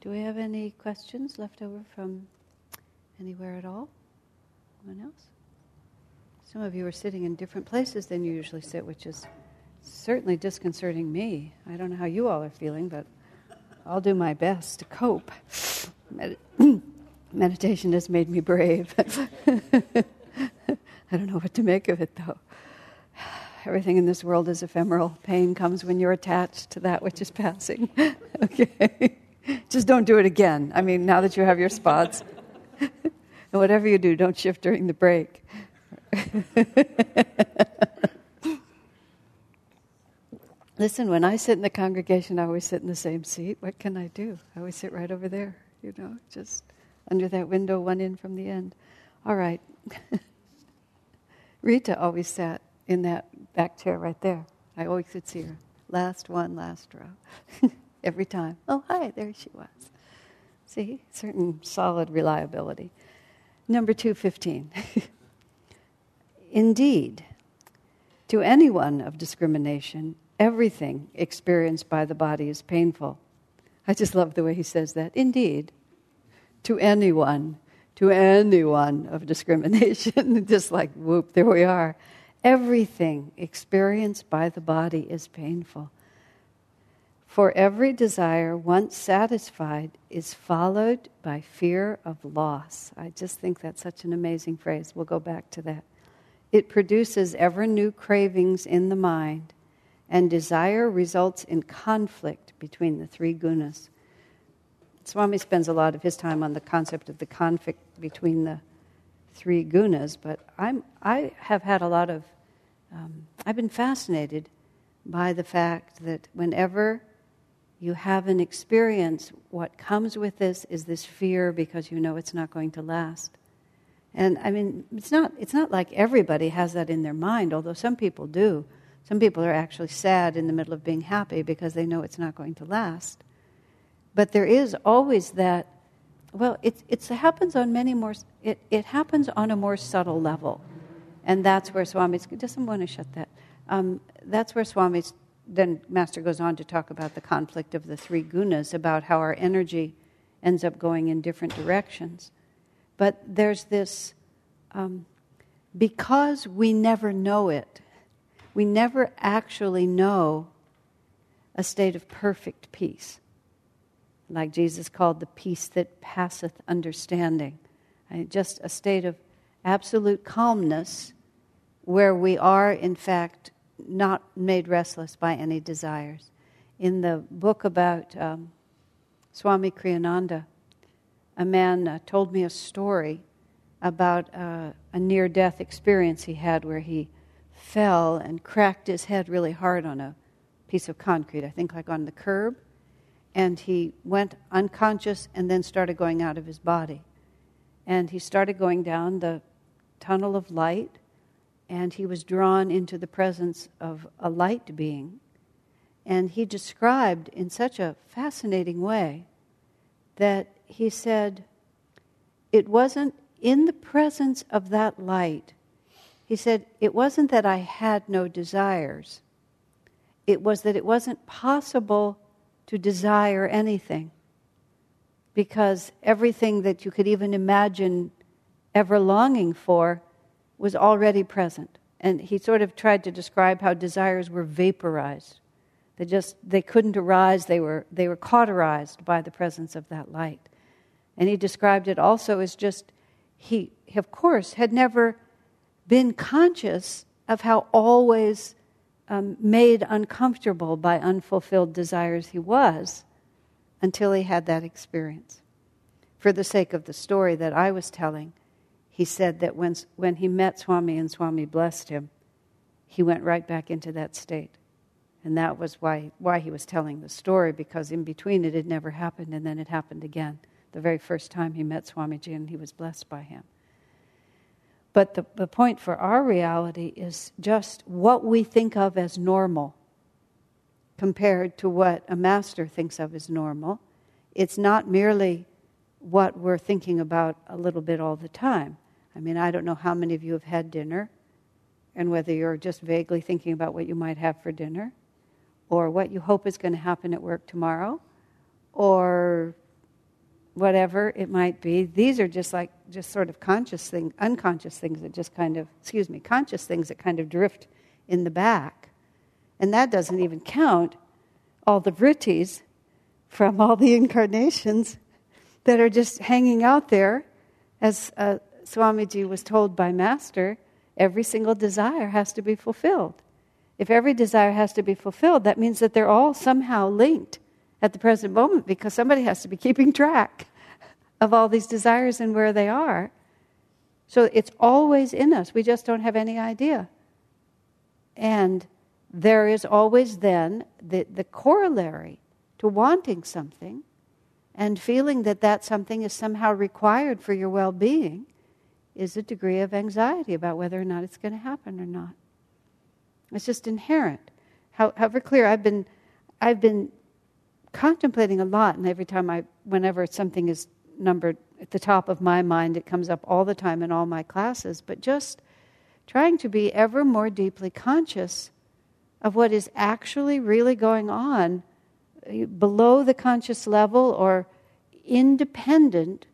Do we have any questions left over from anywhere at all? Anyone else? Some of you are sitting in different places than you usually sit, which is certainly disconcerting me. I don't know how you all are feeling, but I'll do my best to cope. Med- meditation has made me brave. I don't know what to make of it, though. Everything in this world is ephemeral. Pain comes when you're attached to that which is passing. okay? Just don't do it again. I mean, now that you have your spots. and whatever you do, don't shift during the break. Listen, when I sit in the congregation, I always sit in the same seat. What can I do? I always sit right over there, you know, just under that window, one in from the end. All right. Rita always sat in that back chair right there. I always could see her. Last one, last row. Every time. Oh, hi, there she was. See, certain solid reliability. Number 215. Indeed, to anyone of discrimination, everything experienced by the body is painful. I just love the way he says that. Indeed, to anyone, to anyone of discrimination, just like whoop, there we are. Everything experienced by the body is painful. For every desire, once satisfied, is followed by fear of loss. I just think that's such an amazing phrase. We'll go back to that. It produces ever new cravings in the mind and desire results in conflict between the three gunas. Swami spends a lot of his time on the concept of the conflict between the three gunas, but I'm, I have had a lot of, um, I've been fascinated by the fact that whenever you have an experience, what comes with this is this fear because you know it's not going to last. And I mean, it's not, it's not like everybody has that in their mind, although some people do. Some people are actually sad in the middle of being happy because they know it's not going to last. But there is always that, well, it, it happens on many more, it, it happens on a more subtle level. And that's where Swami's, just want to shut that. Um, that's where Swami's, then Master goes on to talk about the conflict of the three gunas, about how our energy ends up going in different directions. But there's this, um, because we never know it, we never actually know a state of perfect peace, like Jesus called the peace that passeth understanding. Just a state of absolute calmness where we are, in fact, not made restless by any desires. In the book about um, Swami Kriyananda, a man uh, told me a story about uh, a near death experience he had where he fell and cracked his head really hard on a piece of concrete, I think like on the curb. And he went unconscious and then started going out of his body. And he started going down the tunnel of light, and he was drawn into the presence of a light being. And he described in such a fascinating way that he said, It wasn't in the presence of that light he said, It wasn't that I had no desires, it was that it wasn't possible to desire anything. Because everything that you could even imagine ever longing for was already present. And he sort of tried to describe how desires were vaporized. They just they couldn't arise, they were they were cauterized by the presence of that light. And he described it also as just he of course had never been conscious of how always um, made uncomfortable by unfulfilled desires he was until he had that experience. For the sake of the story that I was telling, he said that when, when he met Swami and Swami blessed him, he went right back into that state. And that was why, why he was telling the story, because in between it had never happened, and then it happened again. The very first time he met Swamiji, and he was blessed by him. But the, the point for our reality is just what we think of as normal compared to what a master thinks of as normal. It's not merely what we're thinking about a little bit all the time. I mean, I don't know how many of you have had dinner and whether you're just vaguely thinking about what you might have for dinner or what you hope is going to happen at work tomorrow or whatever it might be. These are just like just sort of conscious things, unconscious things that just kind of, excuse me, conscious things that kind of drift in the back. And that doesn't even count all the vrittis from all the incarnations that are just hanging out there. As uh, Swamiji was told by Master, every single desire has to be fulfilled. If every desire has to be fulfilled, that means that they're all somehow linked at the present moment because somebody has to be keeping track of all these desires and where they are. So it's always in us. We just don't have any idea. And there is always then the, the corollary to wanting something and feeling that that something is somehow required for your well being is a degree of anxiety about whether or not it's going to happen or not. It's just inherent. However clear, I've been, I've been contemplating a lot, and every time I, whenever something is numbered at the top of my mind, it comes up all the time in all my classes, but just trying to be ever more deeply conscious of what is actually really going on below the conscious level or independent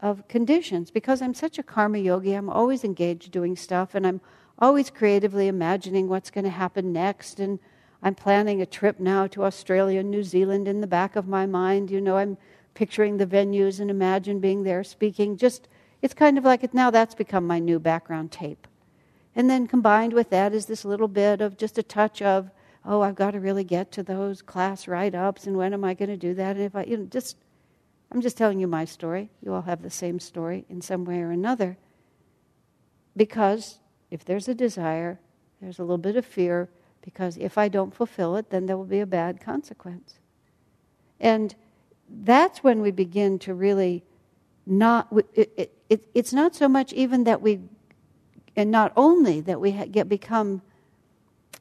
of conditions. Because I'm such a karma yogi, I'm always engaged doing stuff and I'm always creatively imagining what's going to happen next. And I'm planning a trip now to Australia and New Zealand in the back of my mind. You know, I'm picturing the venues and imagine being there speaking. Just, it's kind of like it now that's become my new background tape. And then combined with that is this little bit of just a touch of, oh, I've got to really get to those class write ups, and when am I going to do that? And if I, you know, just, I'm just telling you my story. You all have the same story in some way or another. Because if there's a desire, there's a little bit of fear, because if I don't fulfill it, then there will be a bad consequence. And that's when we begin to really not, it, it, it, it's not so much even that we and not only that we get become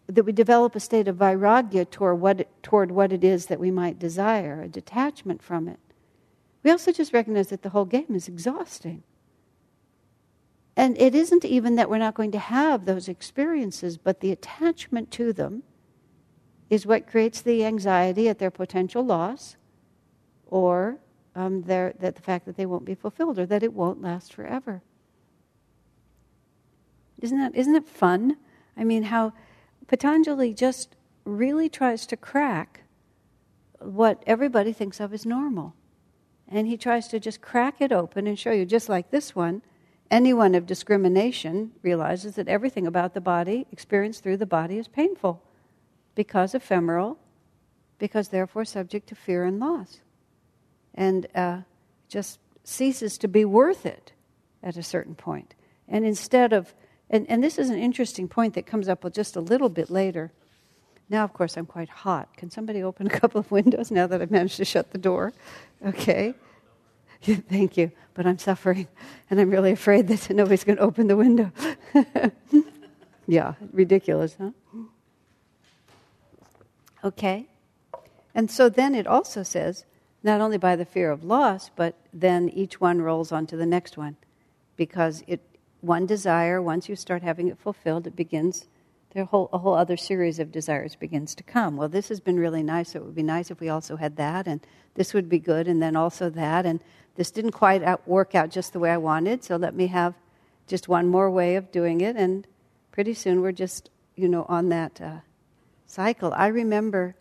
that we develop a state of vairagya toward what, toward what it is that we might desire, a detachment from it. We also just recognize that the whole game is exhausting. And it isn't even that we're not going to have those experiences, but the attachment to them is what creates the anxiety at their potential loss or um, their, that the fact that they won't be fulfilled or that it won't last forever. Isn't that isn't it fun? I mean, how Patanjali just really tries to crack what everybody thinks of as normal. And he tries to just crack it open and show you, just like this one, anyone of discrimination realizes that everything about the body, experienced through the body, is painful because ephemeral, because therefore subject to fear and loss. And uh, just ceases to be worth it at a certain point. And instead of and, and this is an interesting point that comes up just a little bit later. Now, of course, I'm quite hot. Can somebody open a couple of windows now that I've managed to shut the door? Okay. Thank you. But I'm suffering, and I'm really afraid that nobody's going to open the window. yeah, ridiculous, huh? Okay. And so then it also says, not only by the fear of loss, but then each one rolls on to the next one because it, one desire, once you start having it fulfilled, it begins, a whole, a whole other series of desires begins to come. Well, this has been really nice. So it would be nice if we also had that, and this would be good, and then also that. And this didn't quite out, work out just the way I wanted, so let me have just one more way of doing it. And pretty soon we're just, you know, on that uh, cycle. I remember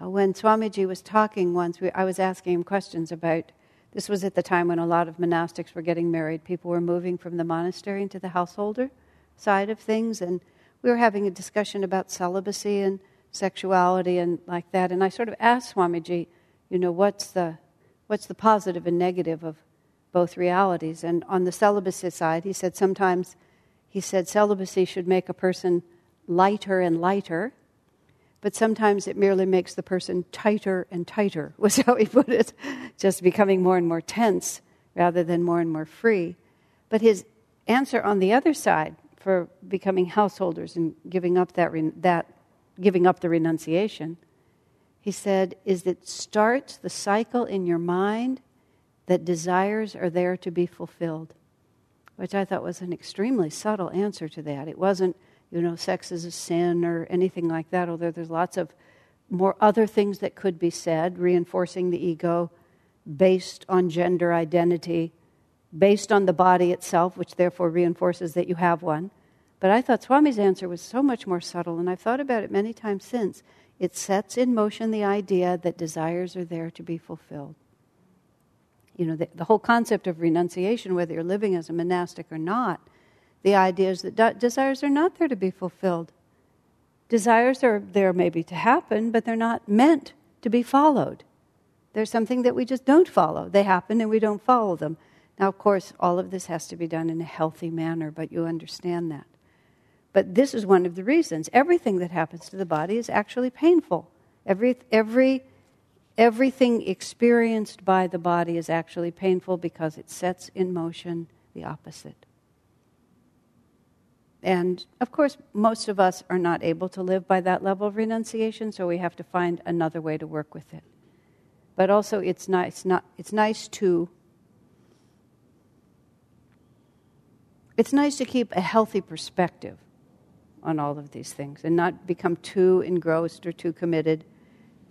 uh, when Swamiji was talking once, we, I was asking him questions about this was at the time when a lot of monastics were getting married. People were moving from the monastery into the householder side of things, and we were having a discussion about celibacy and sexuality and like that. And I sort of asked Swamiji, you know, what's the what's the positive and negative of both realities? And on the celibacy side, he said sometimes he said celibacy should make a person lighter and lighter, but sometimes it merely makes the person tighter and tighter, was how he put it, just becoming more and more tense rather than more and more free. But his answer on the other side for becoming householders and giving up that, that giving up the renunciation, he said, is that starts the cycle in your mind that desires are there to be fulfilled, which I thought was an extremely subtle answer to that. It wasn't you know, sex is a sin or anything like that, although there's lots of more other things that could be said, reinforcing the ego based on gender identity, based on the body itself, which therefore reinforces that you have one. But I thought Swami's answer was so much more subtle, and I've thought about it many times since. It sets in motion the idea that desires are there to be fulfilled. You know, the, the whole concept of renunciation, whether you're living as a monastic or not, the idea is that de- desires are not there to be fulfilled. Desires are there maybe to happen, but they're not meant to be followed. There's something that we just don't follow. They happen and we don't follow them. Now, of course, all of this has to be done in a healthy manner, but you understand that. But this is one of the reasons. Everything that happens to the body is actually painful. Every, every, everything experienced by the body is actually painful because it sets in motion the opposite. And of course, most of us are not able to live by that level of renunciation, so we have to find another way to work with it. But also, it's nice, not, it's nice to it's nice to keep a healthy perspective on all of these things and not become too engrossed or too committed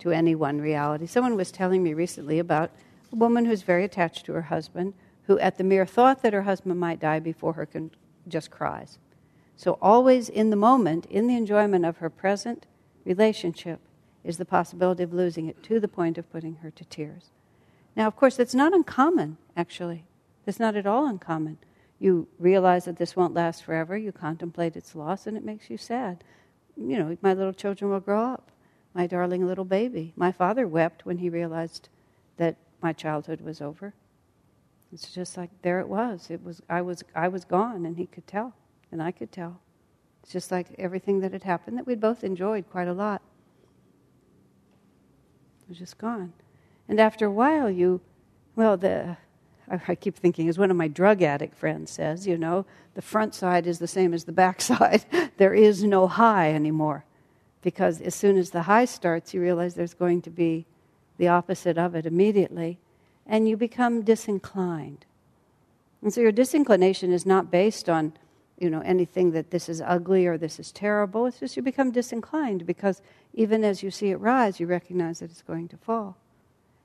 to any one reality. Someone was telling me recently about a woman who's very attached to her husband, who, at the mere thought that her husband might die before her, can just cries. So, always in the moment, in the enjoyment of her present relationship, is the possibility of losing it to the point of putting her to tears. Now, of course, it's not uncommon, actually. It's not at all uncommon. You realize that this won't last forever. You contemplate its loss, and it makes you sad. You know, my little children will grow up. My darling little baby. My father wept when he realized that my childhood was over. It's just like there it was. It was I was I was gone, and he could tell and I could tell. It's just like everything that had happened that we'd both enjoyed quite a lot. It was just gone. And after a while, you, well, the, I keep thinking, as one of my drug addict friends says, you know, the front side is the same as the back side. there is no high anymore. Because as soon as the high starts, you realize there's going to be the opposite of it immediately, and you become disinclined. And so your disinclination is not based on you know anything that this is ugly or this is terrible it's just you become disinclined because even as you see it rise you recognize that it's going to fall.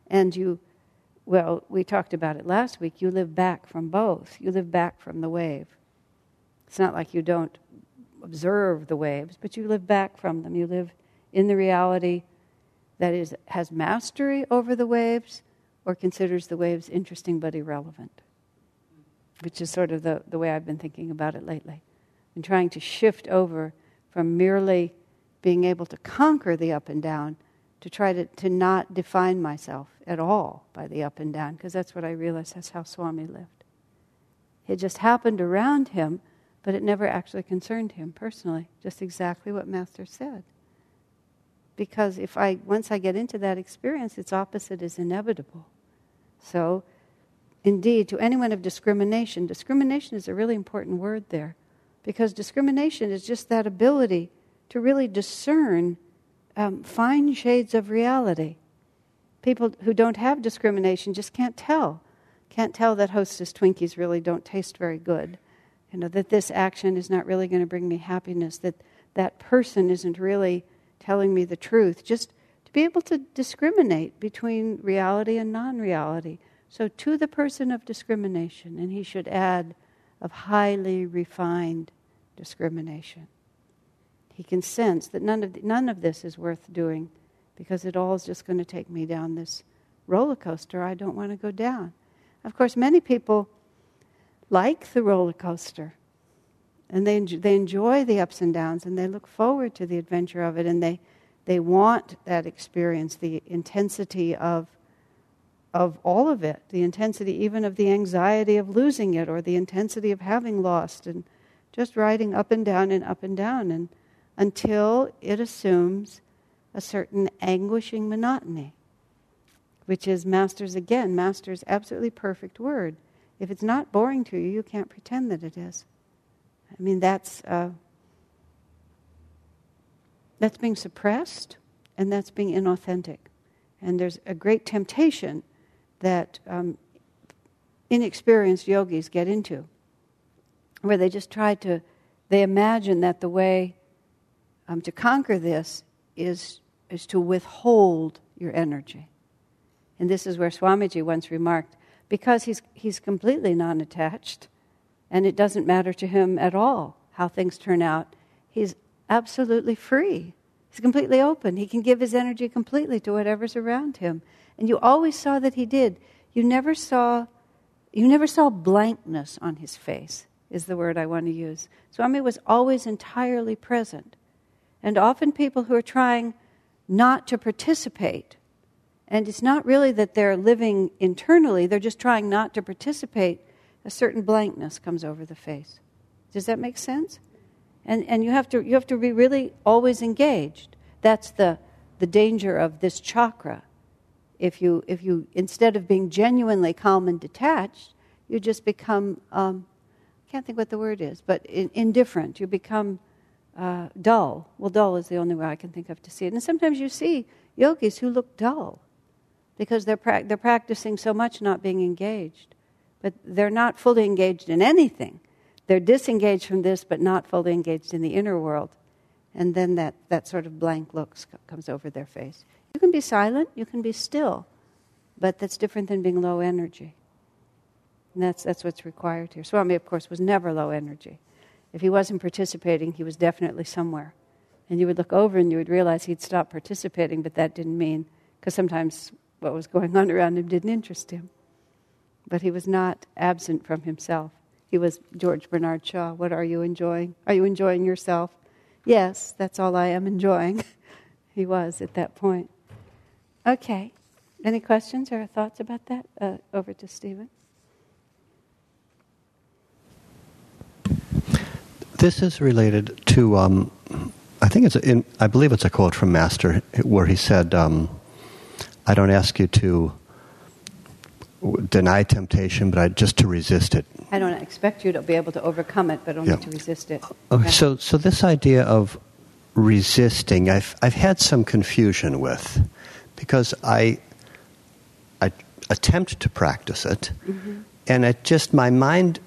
And you well we talked about it last week you live back from both. You live back from the wave. It's not like you don't observe the waves but you live back from them. You live in the reality that is has mastery over the waves or considers the waves interesting but irrelevant which is sort of the, the way I've been thinking about it lately. And trying to shift over from merely being able to conquer the up and down to try to, to not define myself at all by the up and down, because that's what I realized that's how Swami lived. It just happened around him, but it never actually concerned him personally, just exactly what Master said. Because if I once I get into that experience, its opposite is inevitable. So indeed to anyone of discrimination. Discrimination is a really important word there because discrimination is just that ability to really discern um, fine shades of reality. People who don't have discrimination just can't tell. Can't tell that Hostess Twinkies really don't taste very good. You know, that this action is not really going to bring me happiness, that that person isn't really telling me the truth. Just to be able to discriminate between reality and non reality so, to the person of discrimination, and he should add of highly refined discrimination. He can sense that none of, the, none of this is worth doing because it all is just going to take me down this roller coaster I don't want to go down. Of course, many people like the roller coaster and they, they enjoy the ups and downs and they look forward to the adventure of it and they, they want that experience, the intensity of of all of it, the intensity even of the anxiety of losing it or the intensity of having lost, and just riding up and down and up and down and until it assumes a certain anguishing monotony, which is Master's again, Master's absolutely perfect word. If it's not boring to you, you can't pretend that it is. I mean, that's, uh, that's being suppressed and that's being inauthentic. And there's a great temptation that um, inexperienced yogis get into, where they just try to, they imagine that the way um, to conquer this is, is to withhold your energy. And this is where Swamiji once remarked because he's, he's completely non attached and it doesn't matter to him at all how things turn out, he's absolutely free. He's completely open. He can give his energy completely to whatever's around him. And you always saw that he did. You never saw you never saw blankness on his face, is the word I want to use. Swami was always entirely present. And often people who are trying not to participate, and it's not really that they're living internally, they're just trying not to participate, a certain blankness comes over the face. Does that make sense? And, and you, have to, you have to be really always engaged. That's the, the danger of this chakra if you, if you, instead of being genuinely calm and detached, you just become, um, I can't think what the word is, but in, indifferent. You become uh, dull. Well, dull is the only way I can think of to see it. And sometimes you see yogis who look dull because they're, pra- they're practicing so much not being engaged. But they're not fully engaged in anything. They're disengaged from this, but not fully engaged in the inner world. And then that, that sort of blank look comes over their face. You can be silent, you can be still, but that's different than being low energy. And that's, that's what's required here. Swami, of course, was never low energy. If he wasn't participating, he was definitely somewhere. And you would look over and you would realize he'd stopped participating, but that didn't mean, because sometimes what was going on around him didn't interest him. But he was not absent from himself. He was George Bernard Shaw. What are you enjoying? Are you enjoying yourself? Yes, that's all I am enjoying. he was at that point. Okay. Any questions or thoughts about that? Uh, over to Stephen. This is related to, um, I think it's, in, I believe it's a quote from Master where he said, um, I don't ask you to deny temptation, but I, just to resist it. I don't expect you to be able to overcome it, but only yeah. to resist it. Okay, so, so this idea of resisting, I've, I've had some confusion with because I, I attempt to practice it, mm-hmm. and it just, my mind,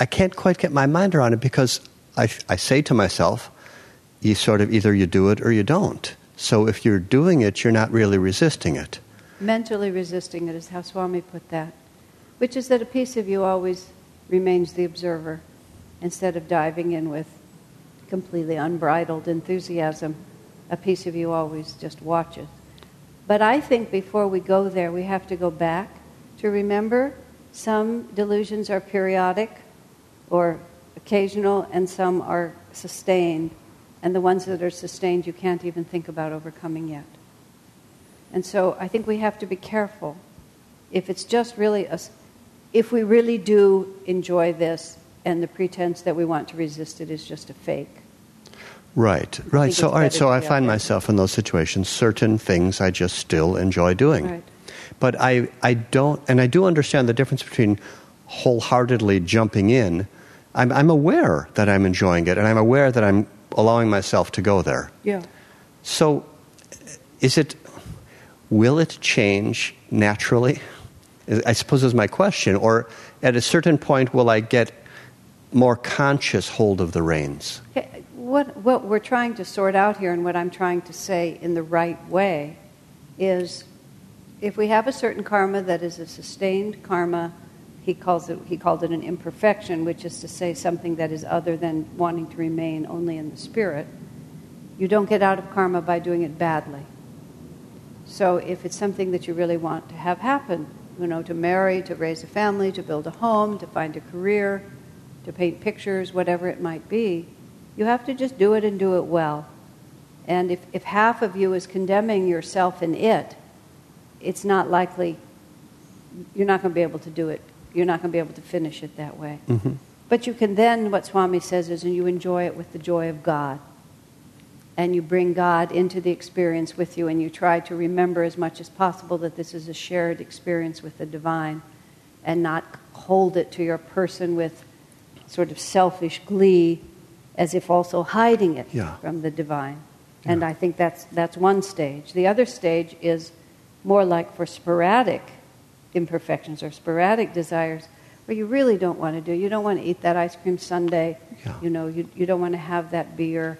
I can't quite get my mind around it because I, I say to myself, you sort of either you do it or you don't. So if you're doing it, you're not really resisting it. Mentally resisting it is how Swami put that, which is that a piece of you always remains the observer instead of diving in with completely unbridled enthusiasm. A piece of you always just watches. But I think before we go there, we have to go back to remember some delusions are periodic or occasional, and some are sustained. And the ones that are sustained, you can't even think about overcoming yet. And so I think we have to be careful. If it's just really a, if we really do enjoy this, and the pretense that we want to resist it is just a fake, Right, right. So, all right. So, I find myself in those situations. Certain things I just still enjoy doing, right. but I, I don't, and I do understand the difference between wholeheartedly jumping in. I'm, I'm aware that I'm enjoying it, and I'm aware that I'm allowing myself to go there. Yeah. So, is it? Will it change naturally? I suppose is my question. Or at a certain point, will I get more conscious hold of the reins? what, what we're trying to sort out here and what I'm trying to say in the right way is if we have a certain karma that is a sustained karma, he calls it he called it an imperfection, which is to say something that is other than wanting to remain only in the spirit. You don't get out of karma by doing it badly. So if it's something that you really want to have happen, you know, to marry, to raise a family, to build a home, to find a career, to paint pictures, whatever it might be, you have to just do it and do it well. And if, if half of you is condemning yourself in it, it's not likely, you're not going to be able to do it. You're not going to be able to finish it that way. Mm-hmm. But you can then, what Swami says is, and you enjoy it with the joy of God. And you bring God into the experience with you, and you try to remember as much as possible that this is a shared experience with the divine and not hold it to your person with sort of selfish glee as if also hiding it yeah. from the divine. Yeah. And I think that's, that's one stage. The other stage is more like for sporadic imperfections or sporadic desires where you really don't want to do. You don't want to eat that ice cream sundae. Yeah. You know, you, you don't want to have that beer.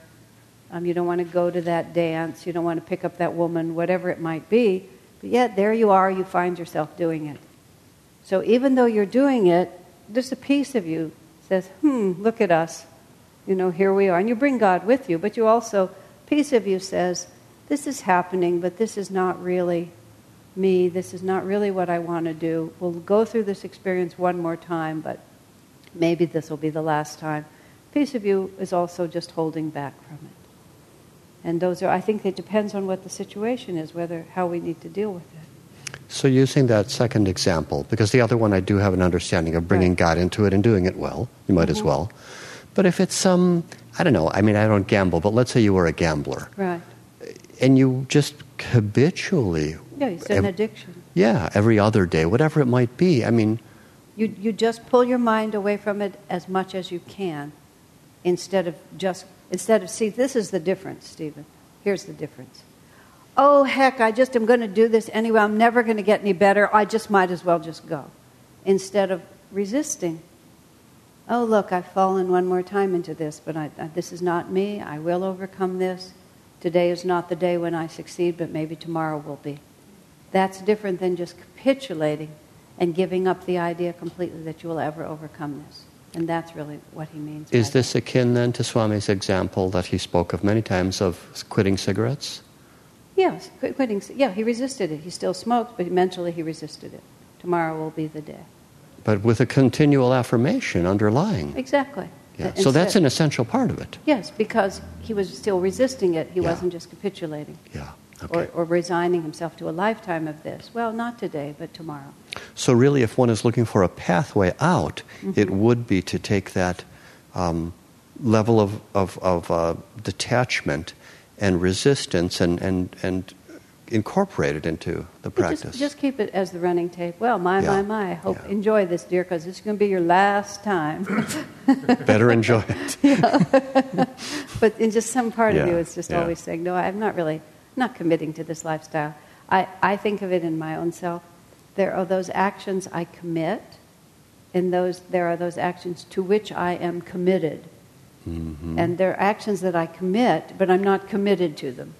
Um, you don't want to go to that dance. You don't want to pick up that woman, whatever it might be. But yet, there you are, you find yourself doing it. So even though you're doing it, there's a piece of you says, hmm, look at us. You know, here we are. And you bring God with you, but you also, piece of you says, this is happening, but this is not really me. This is not really what I want to do. We'll go through this experience one more time, but maybe this will be the last time. Piece of you is also just holding back from it. And those are, I think it depends on what the situation is, whether how we need to deal with it. So, using that second example, because the other one I do have an understanding of bringing right. God into it and doing it well, you might mm-hmm. as well. But if it's some, I don't know, I mean, I don't gamble, but let's say you were a gambler. Right. And you just habitually. Yeah, it's an addiction. Yeah, every other day, whatever it might be. I mean. You, you just pull your mind away from it as much as you can instead of just Instead of, see, this is the difference, Stephen. Here's the difference. Oh, heck, I just am going to do this anyway. I'm never going to get any better. I just might as well just go. Instead of resisting. Oh, look, I've fallen one more time into this, but I, I, this is not me. I will overcome this. Today is not the day when I succeed, but maybe tomorrow will be. That's different than just capitulating and giving up the idea completely that you will ever overcome this. And that's really what he means. Is this akin then to Swami's example that he spoke of many times of quitting cigarettes? Yes, quitting. Yeah, he resisted it. He still smoked, but mentally he resisted it. Tomorrow will be the day. But with a continual affirmation underlying. Exactly. Yeah. So that's an essential part of it. Yes, because he was still resisting it. He yeah. wasn't just capitulating. Yeah. Okay. Or, or resigning himself to a lifetime of this. Well, not today, but tomorrow. So, really, if one is looking for a pathway out, mm-hmm. it would be to take that um, level of, of, of uh, detachment and resistance and, and, and incorporate it into the practice. Just, just, keep it as the running tape. Well, my, yeah. my, my. Hope yeah. enjoy this, dear, because this is going to be your last time. Better enjoy it. but in just some part of you, it's just always saying, no, I'm not really not committing to this lifestyle. I, I think of it in my own self. There are those actions I commit, and those, there are those actions to which I am committed. Mm-hmm. And there are actions that I commit, but I'm not committed to them.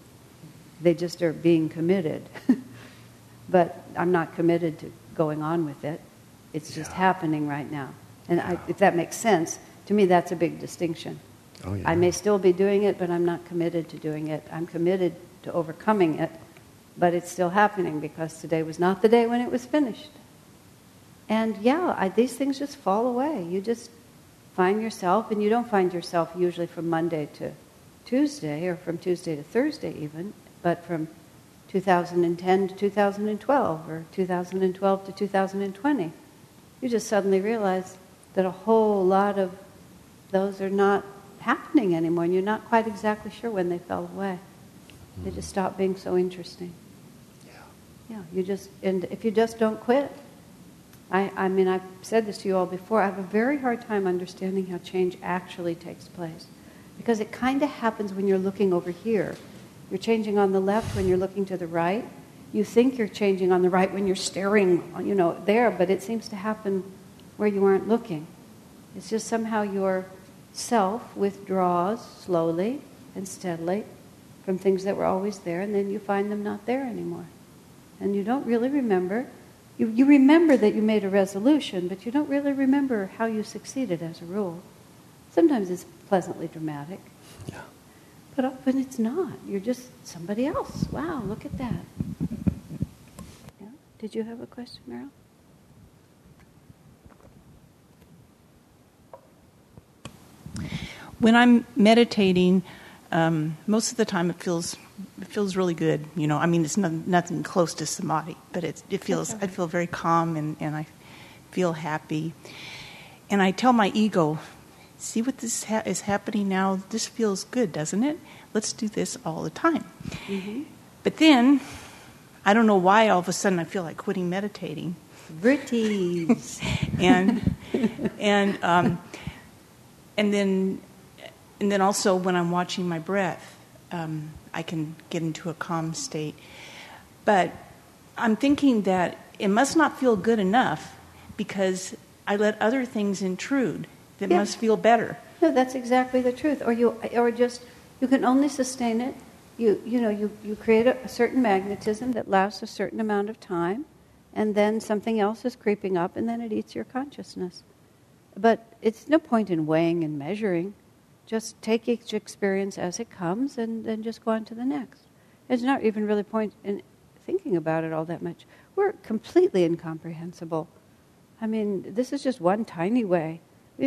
They just are being committed. but I'm not committed to going on with it. It's yeah. just happening right now. And yeah. I, if that makes sense, to me, that's a big distinction. Oh, yeah. I may still be doing it, but I'm not committed to doing it. I'm committed to overcoming it, but it's still happening because today was not the day when it was finished. And yeah, I, these things just fall away. You just find yourself, and you don't find yourself usually from Monday to Tuesday or from Tuesday to Thursday even, but from 2010 to 2012 or 2012 to 2020. You just suddenly realize that a whole lot of those are not happening anymore, and you're not quite exactly sure when they fell away. Mm-hmm. They just stop being so interesting. Yeah. Yeah, you just, and if you just don't quit, I, I mean, I've said this to you all before, I have a very hard time understanding how change actually takes place. Because it kind of happens when you're looking over here. You're changing on the left when you're looking to the right. You think you're changing on the right when you're staring, you know, there, but it seems to happen where you aren't looking. It's just somehow your self withdraws slowly and steadily from things that were always there, and then you find them not there anymore. And you don't really remember. You, you remember that you made a resolution, but you don't really remember how you succeeded as a rule. Sometimes it's pleasantly dramatic. Yeah. But uh, often it's not. You're just somebody else. Wow, look at that. Yeah? Did you have a question, Meryl? When I'm meditating, um, most of the time it feels it feels really good. You know, I mean, it's not, nothing close to samadhi, but it it feels I feel very calm and, and I feel happy. And I tell my ego, see what this ha- is happening now. This feels good, doesn't it? Let's do this all the time. Mm-hmm. But then, I don't know why all of a sudden I feel like quitting meditating. Vrittis. and and um, and then and then also when I'm watching my breath, um, I can get into a calm state. But I'm thinking that it must not feel good enough because I let other things intrude that yeah. must feel better. No, that's exactly the truth. Or you, or just you can only sustain it you, you know, you, you create a, a certain magnetism that lasts a certain amount of time, and then something else is creeping up, and then it eats your consciousness. But it's no point in weighing and measuring. Just take each experience as it comes and then just go on to the next. There's not even really point in thinking about it all that much. We're completely incomprehensible. I mean, this is just one tiny way.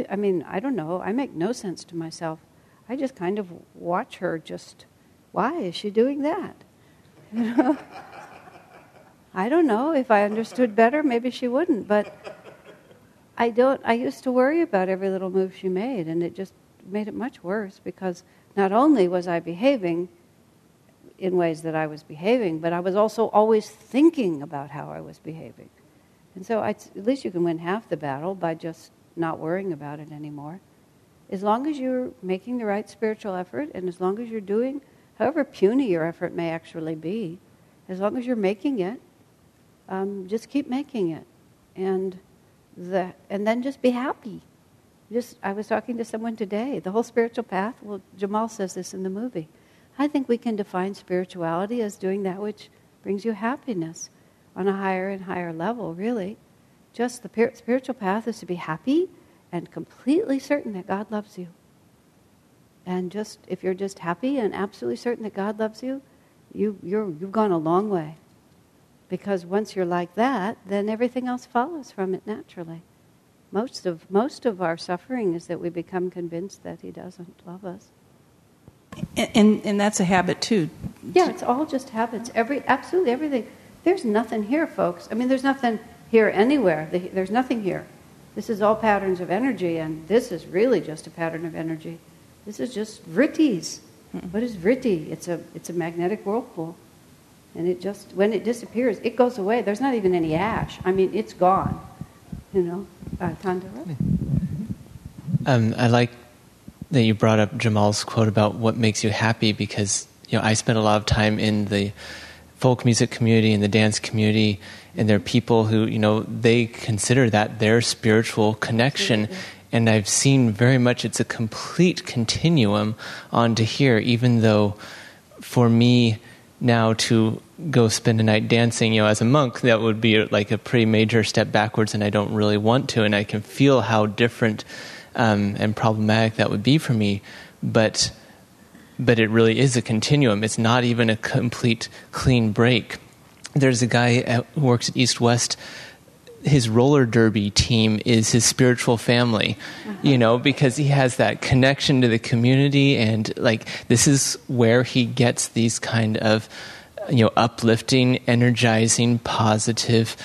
I mean, I don't know. I make no sense to myself. I just kind of watch her just, why is she doing that? You know? I don't know. If I understood better, maybe she wouldn't. But I don't. I used to worry about every little move she made, and it just made it much worse because not only was I behaving in ways that I was behaving, but I was also always thinking about how I was behaving. And so at least you can win half the battle by just not worrying about it anymore. As long as you're making the right spiritual effort, and as long as you're doing, however puny your effort may actually be, as long as you're making it, um, just keep making it. And, the, and then just be happy. Just, I was talking to someone today. The whole spiritual path, well, Jamal says this in the movie. I think we can define spirituality as doing that which brings you happiness on a higher and higher level, really. Just the spiritual path is to be happy and completely certain that God loves you. And just if you're just happy and absolutely certain that God loves you, you you're, you've gone a long way. Because once you're like that, then everything else follows from it naturally. Most of, most of our suffering is that we become convinced that He doesn't love us. And, and, and that's a habit too. Yeah, it's all just habits. Every absolutely everything. There's nothing here, folks. I mean, there's nothing here anywhere. There's nothing here. This is all patterns of energy, and this is really just a pattern of energy. This is just vrittis. Mm-hmm. What is vritti? It's a it's a magnetic whirlpool, and it just when it disappears, it goes away. There's not even any ash. I mean, it's gone. You know, uh. Um, I like that you brought up Jamal's quote about what makes you happy because you know I spent a lot of time in the folk music community and the dance community and there are people who you know they consider that their spiritual connection. And I've seen very much it's a complete continuum on to here even though for me now to go spend a night dancing you know as a monk that would be like a pretty major step backwards and I don't really want to and I can feel how different um, and problematic that would be for me. But but it really is a continuum. It's not even a complete clean break. There's a guy who works at East West. His roller derby team is his spiritual family, uh-huh. you know, because he has that connection to the community, and like this is where he gets these kind of, you know, uplifting, energizing, positive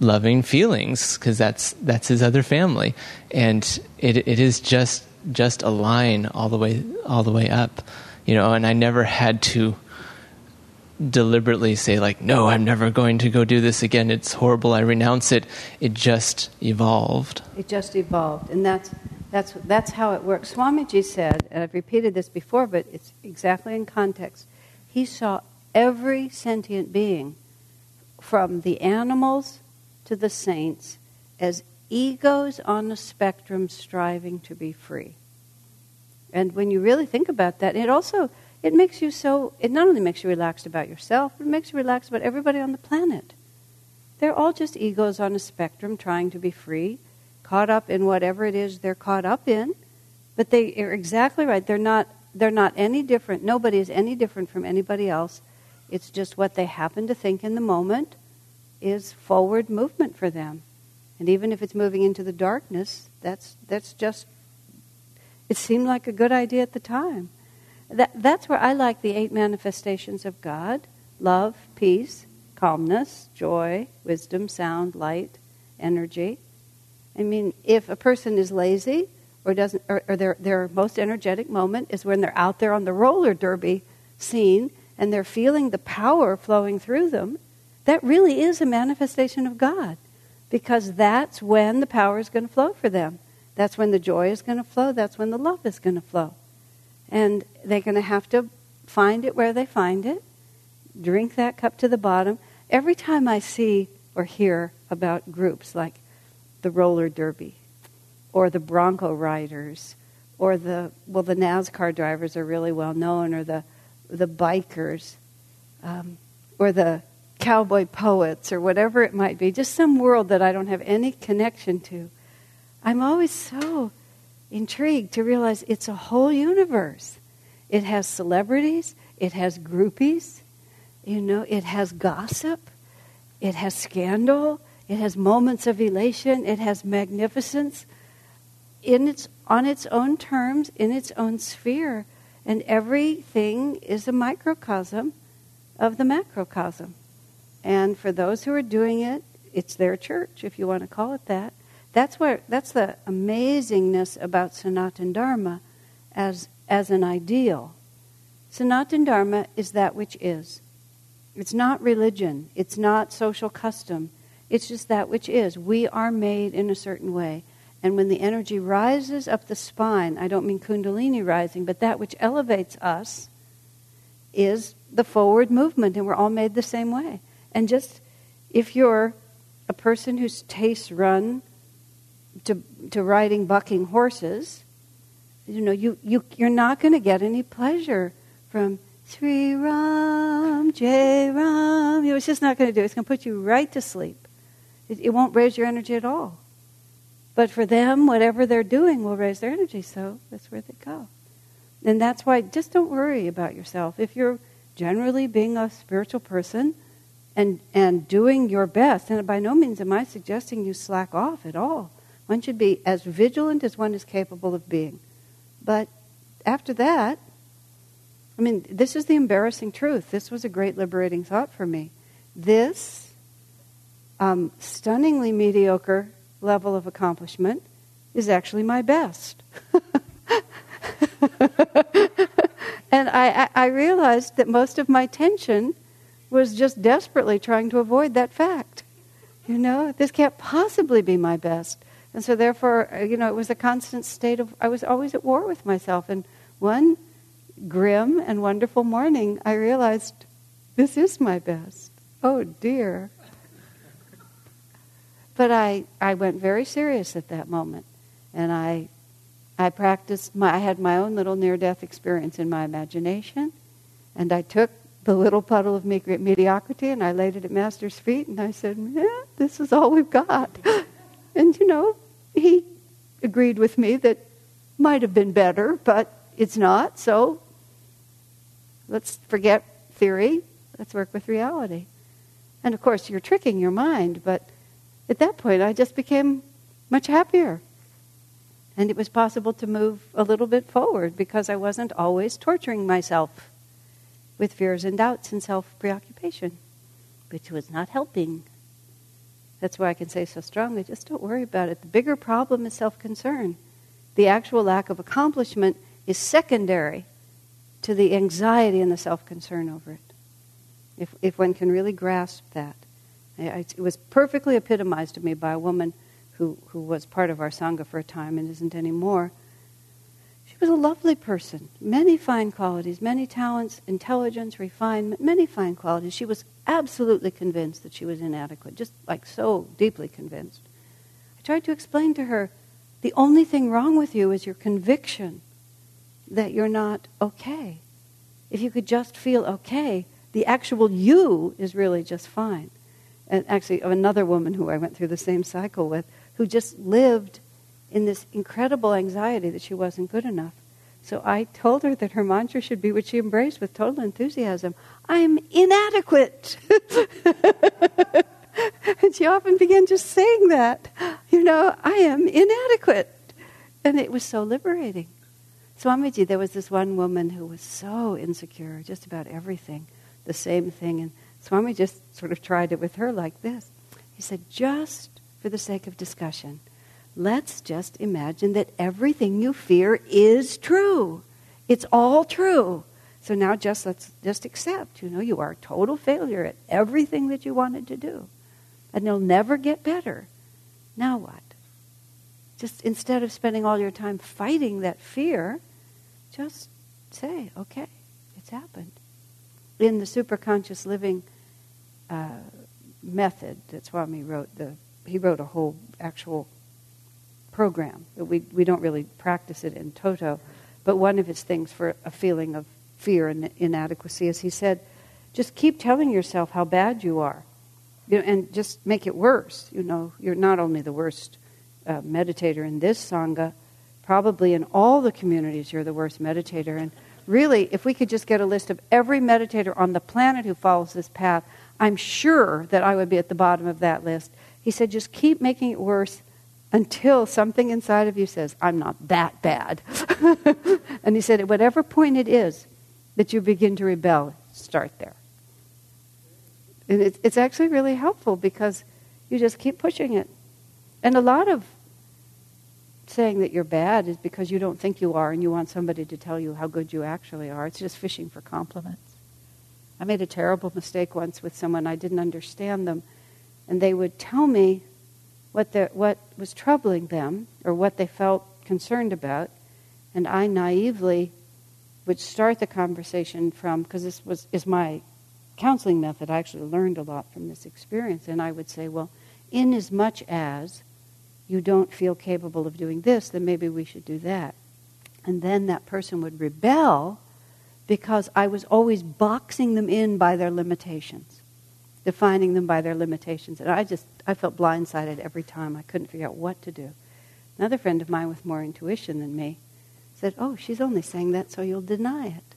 loving feelings because that's that's his other family, and it it is just just a line all the way all the way up, you know. And I never had to deliberately say like, no, I'm never going to go do this again. It's horrible. I renounce it. It just evolved. It just evolved, and that's that's that's how it works. Swamiji said, and I've repeated this before, but it's exactly in context. He saw every sentient being, from the animals to the saints as egos on a spectrum striving to be free. And when you really think about that, it also it makes you so it not only makes you relaxed about yourself, but it makes you relaxed about everybody on the planet. They're all just egos on a spectrum trying to be free, caught up in whatever it is they're caught up in. But they are exactly right. They're not they're not any different. Nobody is any different from anybody else. It's just what they happen to think in the moment is forward movement for them. And even if it's moving into the darkness, that's, that's just, it seemed like a good idea at the time. That, that's where I like the eight manifestations of God love, peace, calmness, joy, wisdom, sound, light, energy. I mean, if a person is lazy or doesn't, or, or their, their most energetic moment is when they're out there on the roller derby scene and they're feeling the power flowing through them, that really is a manifestation of God because that's when the power is going to flow for them. That's when the joy is going to flow. That's when the love is going to flow. And they're going to have to find it where they find it, drink that cup to the bottom. Every time I see or hear about groups like the roller derby or the bronco riders or the well the NASCAR drivers are really well known or the the bikers um, or the cowboy poets or whatever it might be, just some world that I don't have any connection to, I'm always so intrigued to realize it's a whole universe. It has celebrities, it has groupies, you know, it has gossip, it has scandal, it has moments of elation, it has magnificence in its on its own terms, in its own sphere, and everything is a microcosm of the macrocosm. And for those who are doing it, it's their church, if you want to call it that. That's where that's the amazingness about Sanatan Dharma as as an ideal. Sanatan Dharma is that which is. It's not religion. It's not social custom. It's just that which is. We are made in a certain way. And when the energy rises up the spine, I don't mean Kundalini rising, but that which elevates us is the forward movement, and we're all made the same way. And just if you're a person whose tastes run to, to riding bucking horses, you know, you, you, you're not going to get any pleasure from Sri Ram, Jai Ram. You know, it's just not going to do it. It's going to put you right to sleep. It, it won't raise your energy at all. But for them, whatever they're doing will raise their energy, so that's where they go. And that's why just don't worry about yourself. If you're generally being a spiritual person and, and doing your best, and by no means am I suggesting you slack off at all. One should be as vigilant as one is capable of being. But after that, I mean, this is the embarrassing truth. This was a great liberating thought for me. This um, stunningly mediocre level of accomplishment is actually my best. and I, I realized that most of my tension was just desperately trying to avoid that fact. You know, this can't possibly be my best. And so, therefore, uh, you know, it was a constant state of, I was always at war with myself. And one grim and wonderful morning, I realized this is my best. Oh, dear. But I, I went very serious at that moment. And I, I practiced, my, I had my own little near death experience in my imagination. And I took the little puddle of mediocrity and I laid it at Master's feet and I said, yeah, this is all we've got. and, you know, he agreed with me that might have been better, but it's not. So let's forget theory. Let's work with reality. And of course, you're tricking your mind, but at that point, I just became much happier. And it was possible to move a little bit forward because I wasn't always torturing myself with fears and doubts and self preoccupation, which was not helping. That's why I can say so strongly just don't worry about it. The bigger problem is self concern. The actual lack of accomplishment is secondary to the anxiety and the self concern over it. If, if one can really grasp that. It was perfectly epitomized to me by a woman who, who was part of our Sangha for a time and isn't anymore. Was a lovely person, many fine qualities, many talents, intelligence, refinement, many fine qualities. She was absolutely convinced that she was inadequate, just like so deeply convinced. I tried to explain to her the only thing wrong with you is your conviction that you're not okay. If you could just feel okay, the actual you is really just fine and actually of another woman who I went through the same cycle with, who just lived in this incredible anxiety that she wasn't good enough. So I told her that her mantra should be what she embraced with total enthusiasm I'm inadequate. and she often began just saying that. You know, I am inadequate. And it was so liberating. Swamiji, there was this one woman who was so insecure, just about everything, the same thing. And Swami just sort of tried it with her like this. He said, just for the sake of discussion, let's just imagine that everything you fear is true. It's all true. So now just let's just accept, you know, you are a total failure at everything that you wanted to do. And you'll never get better. Now what? Just instead of spending all your time fighting that fear, just say, okay, it's happened. In the superconscious living uh, method that Swami wrote. The, he wrote a whole actual program. We, we don't really practice it in toto, but one of his things for a feeling of fear and inadequacy is he said, just keep telling yourself how bad you are, you know, and just make it worse. You know, you're not only the worst uh, meditator in this sangha, probably in all the communities you're the worst meditator. And really, if we could just get a list of every meditator on the planet who follows this path, I'm sure that I would be at the bottom of that list. He said, just keep making it worse until something inside of you says, I'm not that bad. and he said, at whatever point it is that you begin to rebel, start there. And it's, it's actually really helpful because you just keep pushing it. And a lot of saying that you're bad is because you don't think you are and you want somebody to tell you how good you actually are. It's just fishing for compliments. I made a terrible mistake once with someone. I didn't understand them. And they would tell me what, the, what was troubling them or what they felt concerned about. And I naively would start the conversation from, because this was, is my counseling method, I actually learned a lot from this experience. And I would say, well, in as much as you don't feel capable of doing this, then maybe we should do that. And then that person would rebel because I was always boxing them in by their limitations, defining them by their limitations. And I just, I felt blindsided every time. I couldn't figure out what to do. Another friend of mine with more intuition than me said, Oh, she's only saying that so you'll deny it.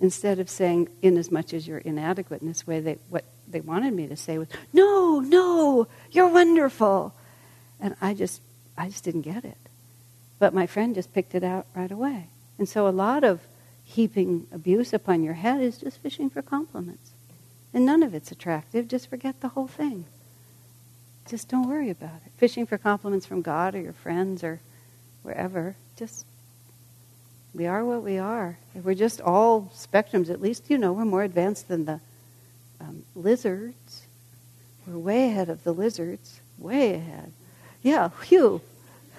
Instead of saying, in as much as you're inadequate in this way, they, what they wanted me to say was, No, no, you're wonderful. And I just, I just didn't get it. But my friend just picked it out right away. And so a lot of heaping abuse upon your head is just fishing for compliments. And none of it's attractive. Just forget the whole thing. Just don't worry about it. Fishing for compliments from God or your friends or wherever. Just, we are what we are. We're just all spectrums. At least, you know, we're more advanced than the um, lizards. We're way ahead of the lizards. Way ahead. Yeah, phew.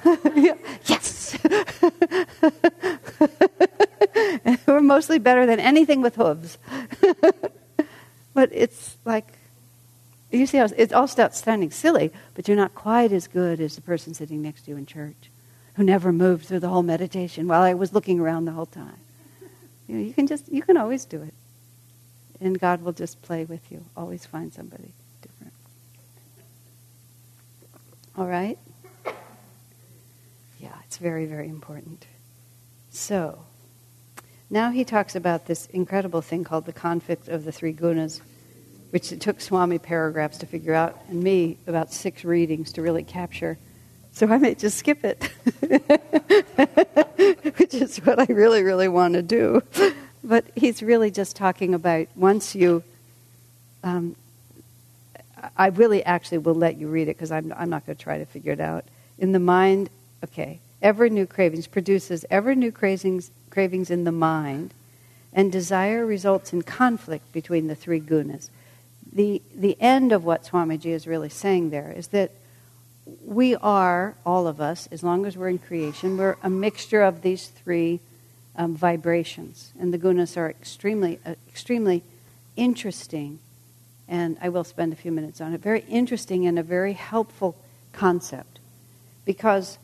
yes. We're mostly better than anything with hooves. but it's like, you see it's all sounding silly, but you're not quite as good as the person sitting next to you in church who never moved through the whole meditation while I was looking around the whole time. You know, you can just, you can always do it. And God will just play with you. Always find somebody different. All right? Yeah, it's very, very important. So, now he talks about this incredible thing called the conflict of the three gunas, which it took Swami paragraphs to figure out, and me about six readings to really capture. So I may just skip it, which is what I really, really want to do. But he's really just talking about once you. Um, I really actually will let you read it because I'm, I'm not going to try to figure it out. In the mind, okay, ever new cravings produces ever new cravings, cravings in the mind, and desire results in conflict between the three gunas. The, the end of what Swamiji is really saying there is that we are, all of us, as long as we're in creation, we're a mixture of these three um, vibrations. And the gunas are extremely, uh, extremely interesting, and I will spend a few minutes on it. Very interesting and a very helpful concept. Because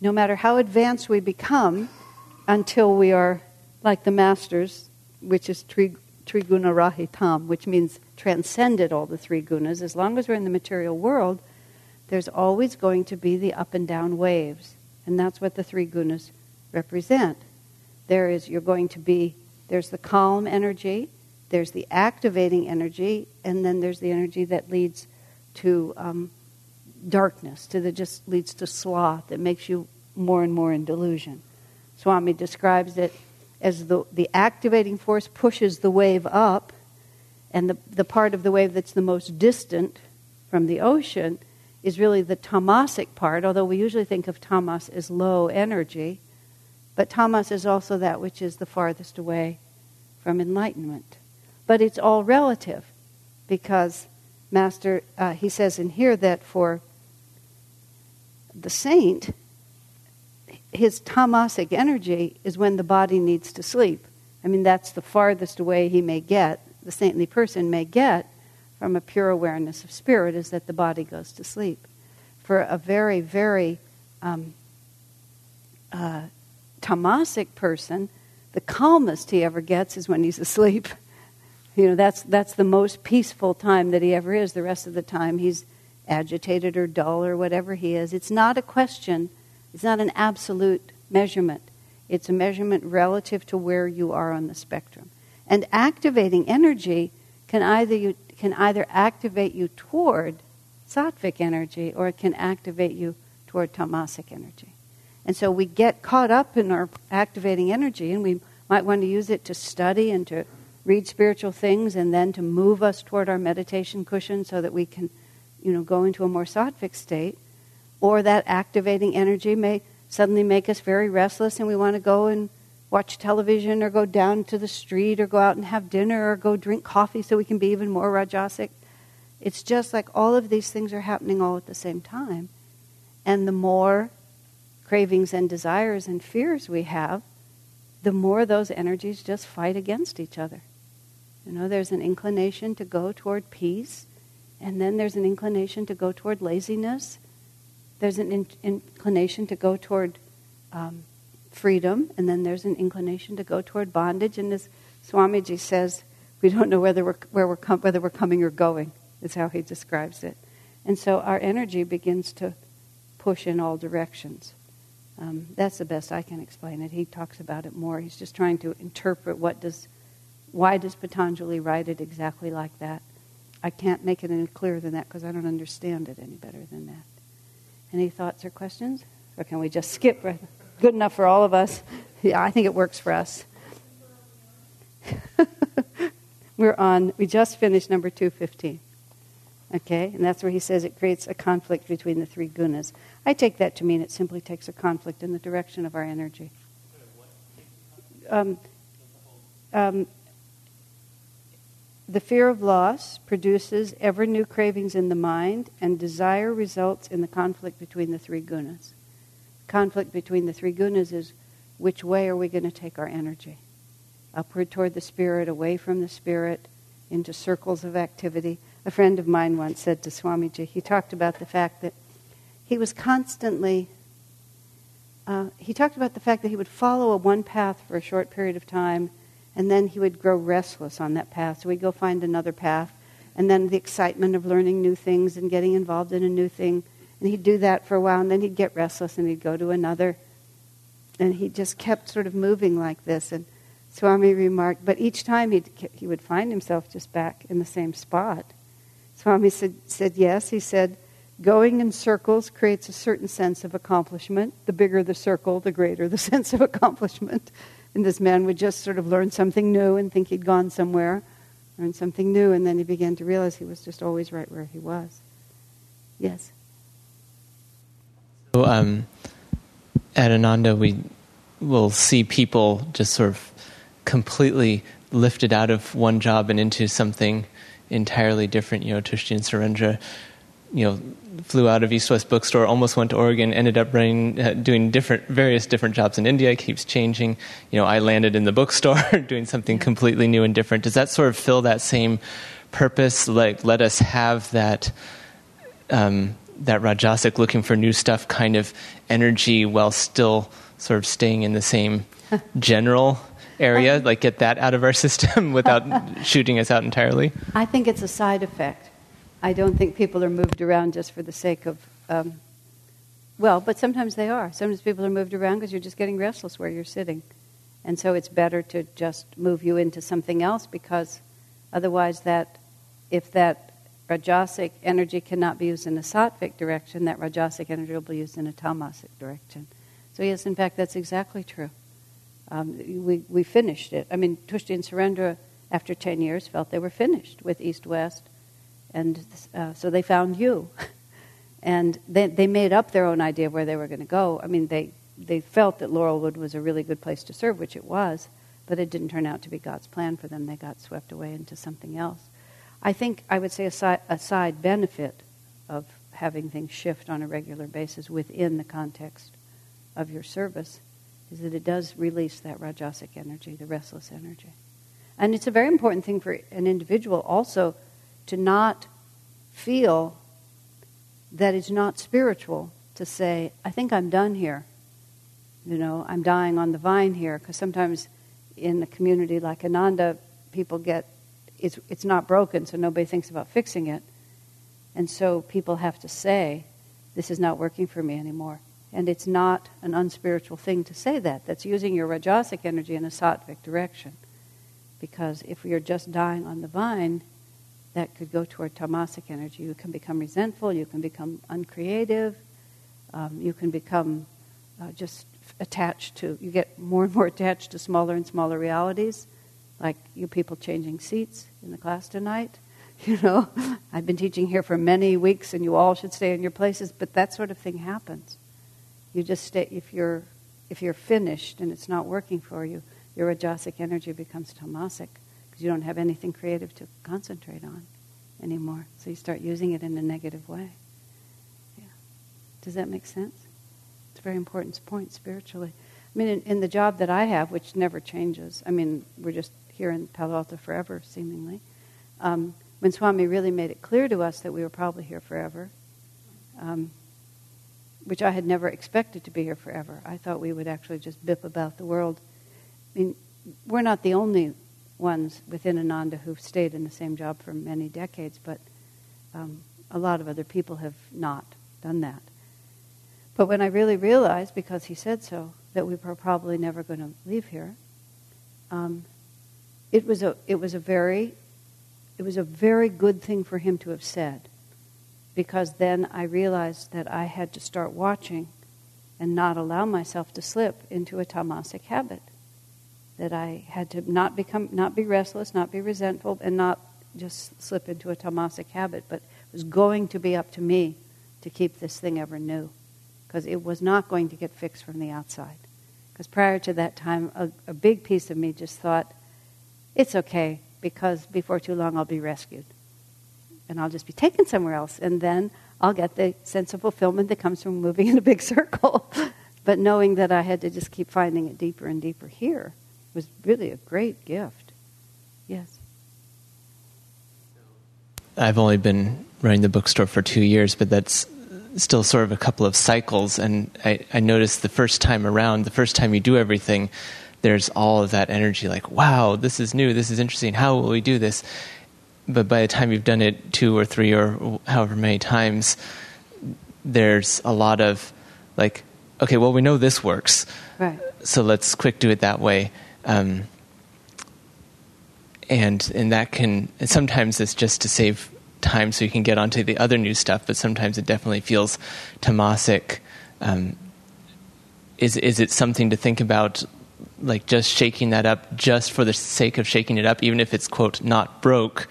no matter how advanced we become, until we are like the masters, which is tri, Triguna Rahitam, which means transcended all the three gunas, as long as we're in the material world, there's always going to be the up and down waves. And that's what the three gunas represent. There is, you're going to be, there's the calm energy, there's the activating energy, and then there's the energy that leads to um, darkness, to the just leads to sloth, that makes you more and more in delusion. Swami describes it as the, the activating force pushes the wave up, and the, the part of the wave that's the most distant from the ocean is really the tamasic part, although we usually think of tamas as low energy. But tamas is also that which is the farthest away from enlightenment. But it's all relative because Master, uh, he says in here that for the saint, his tamasic energy is when the body needs to sleep. I mean, that's the farthest away he may get, the saintly person may get from a pure awareness of spirit, is that the body goes to sleep. For a very, very um, uh, tamasic person, the calmest he ever gets is when he's asleep. You know, that's, that's the most peaceful time that he ever is. The rest of the time, he's agitated or dull or whatever he is. It's not a question, it's not an absolute measurement. It's a measurement relative to where you are on the spectrum. And activating energy can either, you, can either activate you toward sattvic energy or it can activate you toward tamasic energy. And so we get caught up in our activating energy and we might want to use it to study and to read spiritual things and then to move us toward our meditation cushion so that we can, you know, go into a more sattvic state. Or that activating energy may suddenly make us very restless and we want to go and watch television or go down to the street or go out and have dinner or go drink coffee so we can be even more rajasic. It's just like all of these things are happening all at the same time. And the more cravings and desires and fears we have, the more those energies just fight against each other. You know, there's an inclination to go toward peace, and then there's an inclination to go toward laziness. There's an in- inclination to go toward um, freedom, and then there's an inclination to go toward bondage. And as Swamiji says, we don't know whether we're, where we're com- whether we're coming or going, is how he describes it. And so our energy begins to push in all directions. Um, that's the best I can explain it. He talks about it more. He's just trying to interpret what does why does Patanjali write it exactly like that? I can't make it any clearer than that because I don't understand it any better than that. Any thoughts or questions? Or can we just skip? Good enough for all of us. Yeah, I think it works for us. We're on, we just finished number 215. Okay? And that's where he says it creates a conflict between the three gunas. I take that to mean it simply takes a conflict in the direction of our energy. Um, um, the fear of loss produces ever new cravings in the mind, and desire results in the conflict between the three gunas. Conflict between the three gunas is which way are we going to take our energy? Upward toward the spirit, away from the spirit, into circles of activity. A friend of mine once said to Swamiji, he talked about the fact that he was constantly, uh, he talked about the fact that he would follow a one path for a short period of time and then he would grow restless on that path. So he'd go find another path. And then the excitement of learning new things and getting involved in a new thing. And he'd do that for a while, and then he'd get restless and he'd go to another. And he just kept sort of moving like this. And Swami remarked, but each time he'd, he would find himself just back in the same spot. Swami said, said yes. He said, going in circles creates a certain sense of accomplishment. The bigger the circle, the greater the sense of accomplishment. And this man would just sort of learn something new and think he'd gone somewhere, learn something new, and then he began to realize he was just always right where he was. Yes? So, um, at Ananda, we will see people just sort of completely lifted out of one job and into something entirely different. You know, Tushti and Surendra, you know, flew out of East West Bookstore, almost went to Oregon, ended up running, uh, doing different, various different jobs in India. Keeps changing. You know, I landed in the bookstore, doing something completely new and different. Does that sort of fill that same purpose? Like, let us have that. Um, that rajasic looking for new stuff kind of energy while still sort of staying in the same general area like get that out of our system without shooting us out entirely i think it's a side effect I don't think people are moved around just for the sake of, um, well, but sometimes they are. Sometimes people are moved around because you're just getting restless where you're sitting. And so it's better to just move you into something else because otherwise, that if that rajasic energy cannot be used in a sattvic direction, that rajasic energy will be used in a tamasic direction. So, yes, in fact, that's exactly true. Um, we, we finished it. I mean, Tushti and Surendra, after 10 years, felt they were finished with East West and uh, so they found you. and they, they made up their own idea of where they were going to go. I mean, they, they felt that Laurelwood was a really good place to serve, which it was, but it didn't turn out to be God's plan for them. They got swept away into something else. I think I would say a side, a side benefit of having things shift on a regular basis within the context of your service is that it does release that rajasic energy, the restless energy. And it's a very important thing for an individual also to not feel that it's not spiritual to say, I think I'm done here. You know, I'm dying on the vine here, because sometimes in a community like Ananda, people get it's, it's not broken, so nobody thinks about fixing it. And so people have to say, This is not working for me anymore. And it's not an unspiritual thing to say that. That's using your Rajasic energy in a sattvic direction. Because if you're just dying on the vine, that could go toward tamasic energy. You can become resentful, you can become uncreative, um, you can become uh, just attached to, you get more and more attached to smaller and smaller realities, like you people changing seats in the class tonight. You know, I've been teaching here for many weeks and you all should stay in your places, but that sort of thing happens. You just stay, if you're, if you're finished and it's not working for you, your Rajasic energy becomes tamasic because you don't have anything creative to concentrate on anymore. So you start using it in a negative way. Yeah. Does that make sense? It's a very important point spiritually. I mean, in, in the job that I have, which never changes, I mean, we're just here in Palo Alto forever, seemingly. Um, when Swami really made it clear to us that we were probably here forever, um, which I had never expected to be here forever. I thought we would actually just bip about the world. I mean, we're not the only ones within Ananda who've stayed in the same job for many decades, but um, a lot of other people have not done that. But when I really realized, because he said so, that we were probably never going to leave here, um, it was a it was a very it was a very good thing for him to have said because then I realized that I had to start watching and not allow myself to slip into a tamasic habit that I had to not become not be restless not be resentful and not just slip into a tamasic habit but it was going to be up to me to keep this thing ever new because it was not going to get fixed from the outside because prior to that time a, a big piece of me just thought it's okay because before too long I'll be rescued. And I'll just be taken somewhere else. And then I'll get the sense of fulfillment that comes from moving in a big circle. but knowing that I had to just keep finding it deeper and deeper here was really a great gift. Yes. I've only been running the bookstore for two years, but that's still sort of a couple of cycles. And I, I noticed the first time around, the first time you do everything, there's all of that energy like, wow, this is new, this is interesting, how will we do this? But by the time you've done it two or three or however many times, there's a lot of like, okay, well, we know this works. Right. So let's quick do it that way. Um, and and that can sometimes it's just to save time so you can get onto the other new stuff, but sometimes it definitely feels tamasic. Um, is is it something to think about like just shaking that up just for the sake of shaking it up, even if it's quote not broke.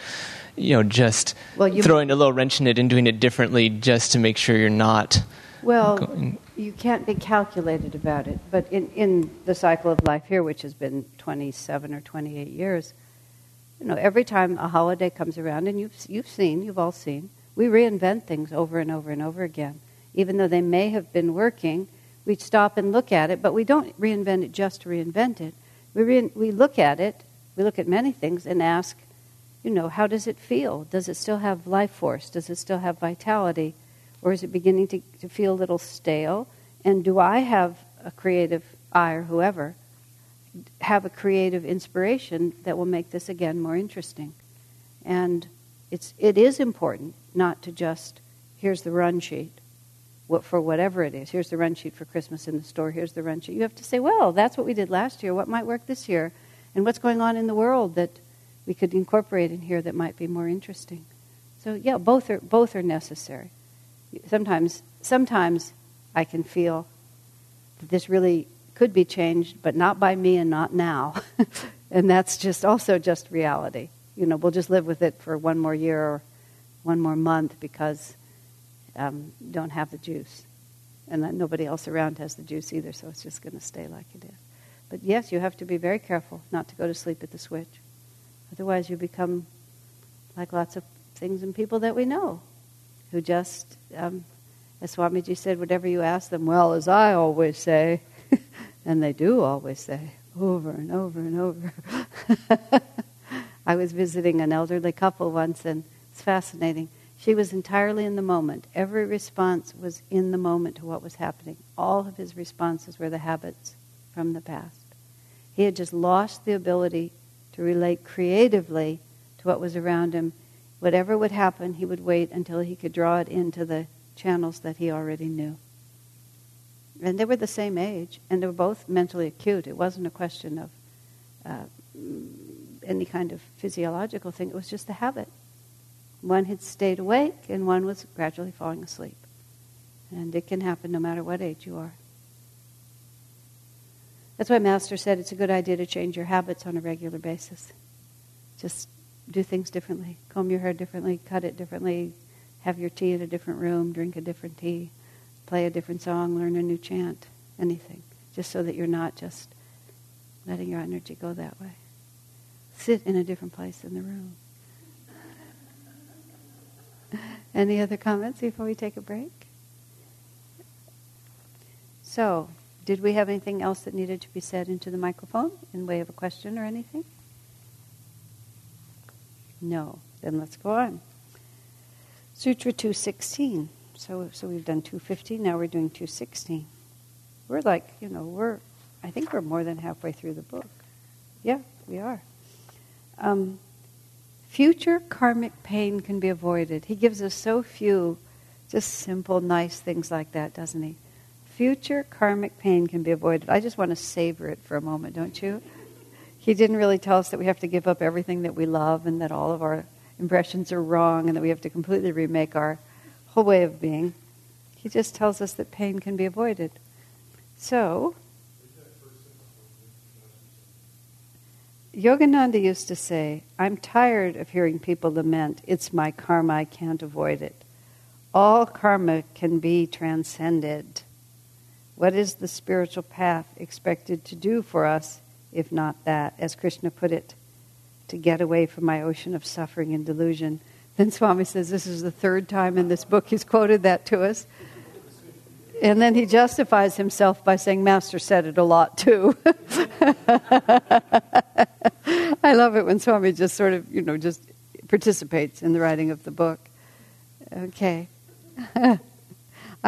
You know, just well, throwing a little wrench in it and doing it differently just to make sure you're not. Well, going. You can't be calculated about it. But in, in the cycle of life here, which has been 27 or 28 years, you know, every time a holiday comes around, and you've, you've seen, you've all seen, we reinvent things over and over and over again. Even though they may have been working, we stop and look at it, but we don't reinvent it just to reinvent it. We, re- we look at it, we look at many things and ask, you know, how does it feel? Does it still have life force? Does it still have vitality? Or is it beginning to, to feel a little stale? And do I have a creative eye or whoever have a creative inspiration that will make this again more interesting? And it's, it is important not to just, here's the run sheet for whatever it is. Here's the run sheet for Christmas in the store. Here's the run sheet. You have to say, well, that's what we did last year. What might work this year? And what's going on in the world that we could incorporate in here that might be more interesting? So yeah, both are both are necessary. Sometimes sometimes I can feel that this really could be changed, but not by me and not now. and that's just also just reality. You know, we'll just live with it for one more year or one more month because um, don't have the juice. And that nobody else around has the juice either, so it's just going to stay like it is. But yes, you have to be very careful not to go to sleep at the switch. Otherwise, you become like lots of things and people that we know who just, um, as Swamiji said, whatever you ask them, well, as I always say, and they do always say, over and over and over. I was visiting an elderly couple once, and it's fascinating. She was entirely in the moment. Every response was in the moment to what was happening. All of his responses were the habits from the past. He had just lost the ability to relate creatively to what was around him. Whatever would happen, he would wait until he could draw it into the channels that he already knew. And they were the same age, and they were both mentally acute. It wasn't a question of uh, any kind of physiological thing, it was just a habit. One had stayed awake, and one was gradually falling asleep. And it can happen no matter what age you are. That's why Master said it's a good idea to change your habits on a regular basis. Just do things differently. Comb your hair differently, cut it differently, have your tea in a different room, drink a different tea, play a different song, learn a new chant, anything. Just so that you're not just letting your energy go that way. Sit in a different place in the room. Any other comments before we take a break? So, did we have anything else that needed to be said into the microphone in way of a question or anything? No. Then let's go on. Sutra 216. So, so we've done 215, now we're doing 216. We're like, you know, we're, I think we're more than halfway through the book. Yeah, we are. Um, future karmic pain can be avoided. He gives us so few just simple, nice things like that, doesn't he? Future karmic pain can be avoided. I just want to savor it for a moment, don't you? He didn't really tell us that we have to give up everything that we love and that all of our impressions are wrong and that we have to completely remake our whole way of being. He just tells us that pain can be avoided. So, Yogananda used to say, I'm tired of hearing people lament, it's my karma, I can't avoid it. All karma can be transcended. What is the spiritual path expected to do for us, if not that? As Krishna put it, to get away from my ocean of suffering and delusion. Then Swami says this is the third time in this book he's quoted that to us. And then he justifies himself by saying, Master said it a lot too. I love it when Swami just sort of, you know, just participates in the writing of the book. Okay. I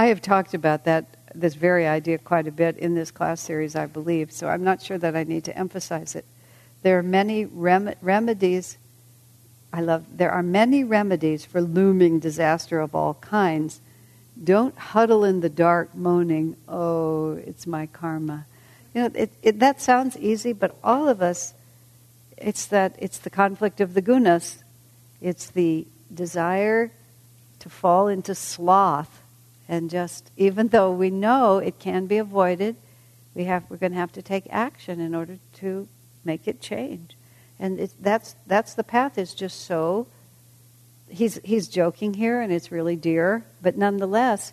have talked about that this very idea quite a bit in this class series, I believe, so I'm not sure that I need to emphasize it. There are many rem- remedies. I love, there are many remedies for looming disaster of all kinds. Don't huddle in the dark moaning, oh, it's my karma. You know, it, it, that sounds easy, but all of us, it's that, it's the conflict of the gunas. It's the desire to fall into sloth and just even though we know it can be avoided, we have we're going to have to take action in order to make it change. And it, that's that's the path. Is just so. He's he's joking here, and it's really dear, but nonetheless,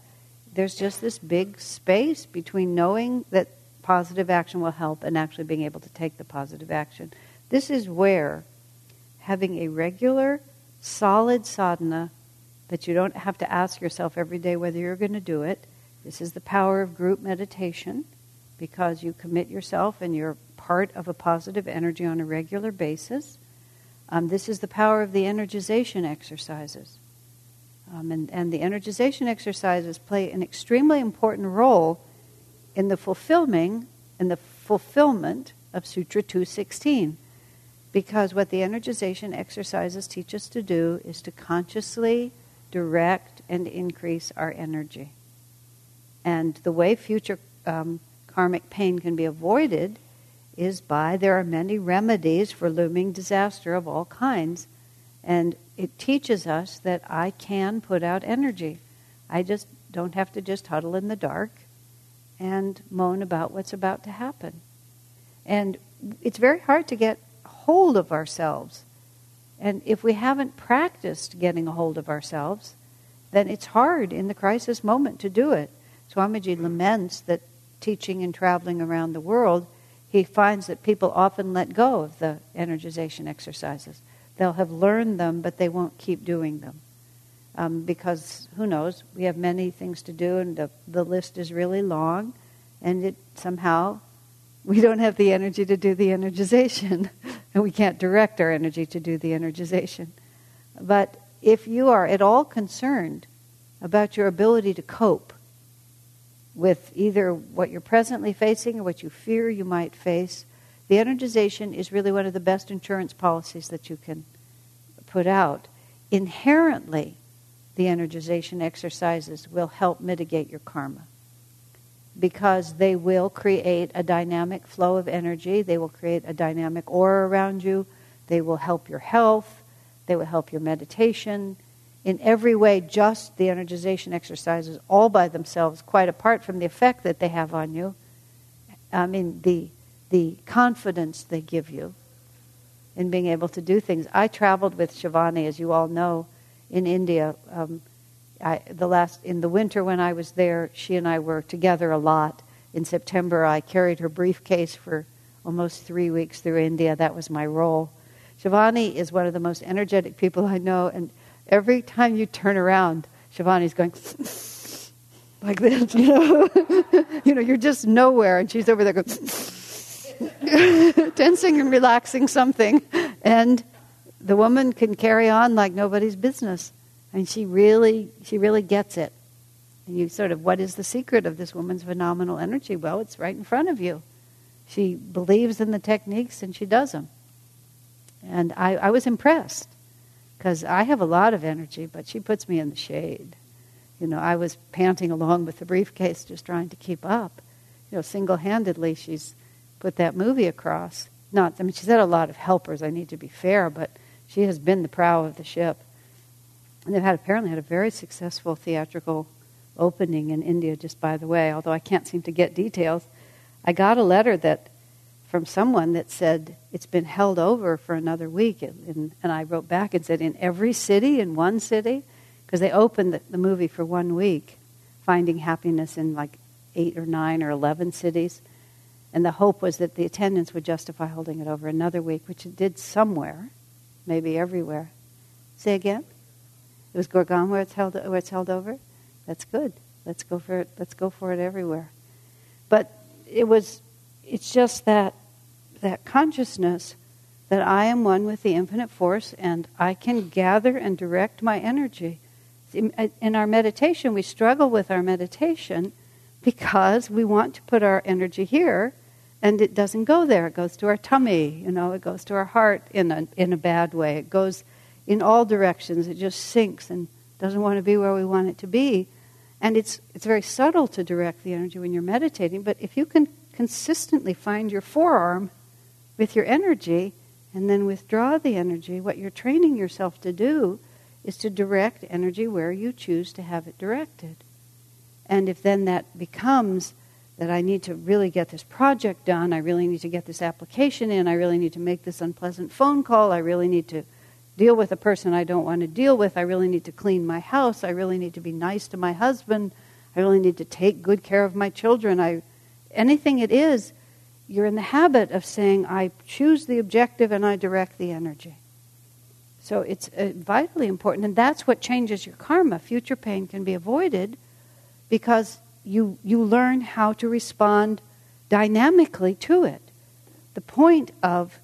there's just this big space between knowing that positive action will help and actually being able to take the positive action. This is where having a regular, solid sadhana that you don't have to ask yourself every day whether you're going to do it. This is the power of group meditation because you commit yourself and you're part of a positive energy on a regular basis. Um, this is the power of the energization exercises. Um, and, and the energization exercises play an extremely important role in the fulfilling in the fulfillment of Sutra 216. Because what the energization exercises teach us to do is to consciously direct and increase our energy. And the way future um, karmic pain can be avoided is by there are many remedies for looming disaster of all kinds. And it teaches us that I can put out energy. I just don't have to just huddle in the dark and moan about what's about to happen. And it's very hard to get hold of ourselves and if we haven't practiced getting a hold of ourselves, then it's hard in the crisis moment to do it. Swamiji laments that teaching and traveling around the world, he finds that people often let go of the energization exercises. They'll have learned them, but they won't keep doing them. Um, because who knows, we have many things to do, and the, the list is really long, and it somehow we don't have the energy to do the energization, and we can't direct our energy to do the energization. But if you are at all concerned about your ability to cope with either what you're presently facing or what you fear you might face, The energization is really one of the best insurance policies that you can put out. Inherently, the energization exercises will help mitigate your karma because they will create a dynamic flow of energy, they will create a dynamic aura around you, they will help your health, they will help your meditation. In every way, just the energization exercises all by themselves, quite apart from the effect that they have on you. I mean, the, the confidence they give you in being able to do things. I traveled with Shivani, as you all know, in India. Um, I, the last in the winter when I was there, she and I were together a lot. In September, I carried her briefcase for almost three weeks through India. That was my role. Shivani is one of the most energetic people I know, and every time you turn around, Shivani's going like this, you know. you know, you're just nowhere, and she's over there going tensing and relaxing something, and the woman can carry on like nobody's business, and she really, she really gets it. And you sort of, what is the secret of this woman's phenomenal energy? Well, it's right in front of you. She believes in the techniques and she does them. And I, I was impressed because I have a lot of energy, but she puts me in the shade. You know, I was panting along with the briefcase just trying to keep up. You know, single handedly, she's put that movie across. Not, I mean, she's had a lot of helpers, I need to be fair, but she has been the prow of the ship. And they've had apparently had a very successful theatrical opening in India, just by the way, although I can't seem to get details. I got a letter that from someone that said it's been held over for another week. And, and I wrote back and said, in every city, in one city, because they opened the, the, movie for one week, finding happiness in like eight or nine or 11 cities. And the hope was that the attendance would justify holding it over another week, which it did somewhere, maybe everywhere. Say again? It was Gurgaon where it's held, where it's held over? That's good. Let's go for it. Let's go for it everywhere. But it was it's just that that consciousness that I am one with the infinite force and I can gather and direct my energy. Uh, in our meditation, we struggle with our meditation because we want to put our energy here and it doesn't go there. It goes to our tummy, you know, it goes to our heart in a, in a bad way. It goes in all directions. It just sinks and doesn't want to be where we want it to be. And it's, it's very subtle to direct the energy when you're meditating, but if you can consistently find your forearm with your energy and then withdraw the energy, what you're training yourself to do is to direct energy where you choose to have it directed. And if then that becomes that I need to really get this project done, I really need to get this application in, I really need to make this unpleasant phone call, I really need to deal with a person I don't want to deal with, I really need to clean my house, I really need to be nice to my husband, I really need to take good care of my children, I anything it is, you're in the habit of saying, I choose the objective and I direct the energy. So it's uh, vitally important, and that's what changes your karma. Future pain can be avoided because you, you learn how to respond dynamically to it. The point of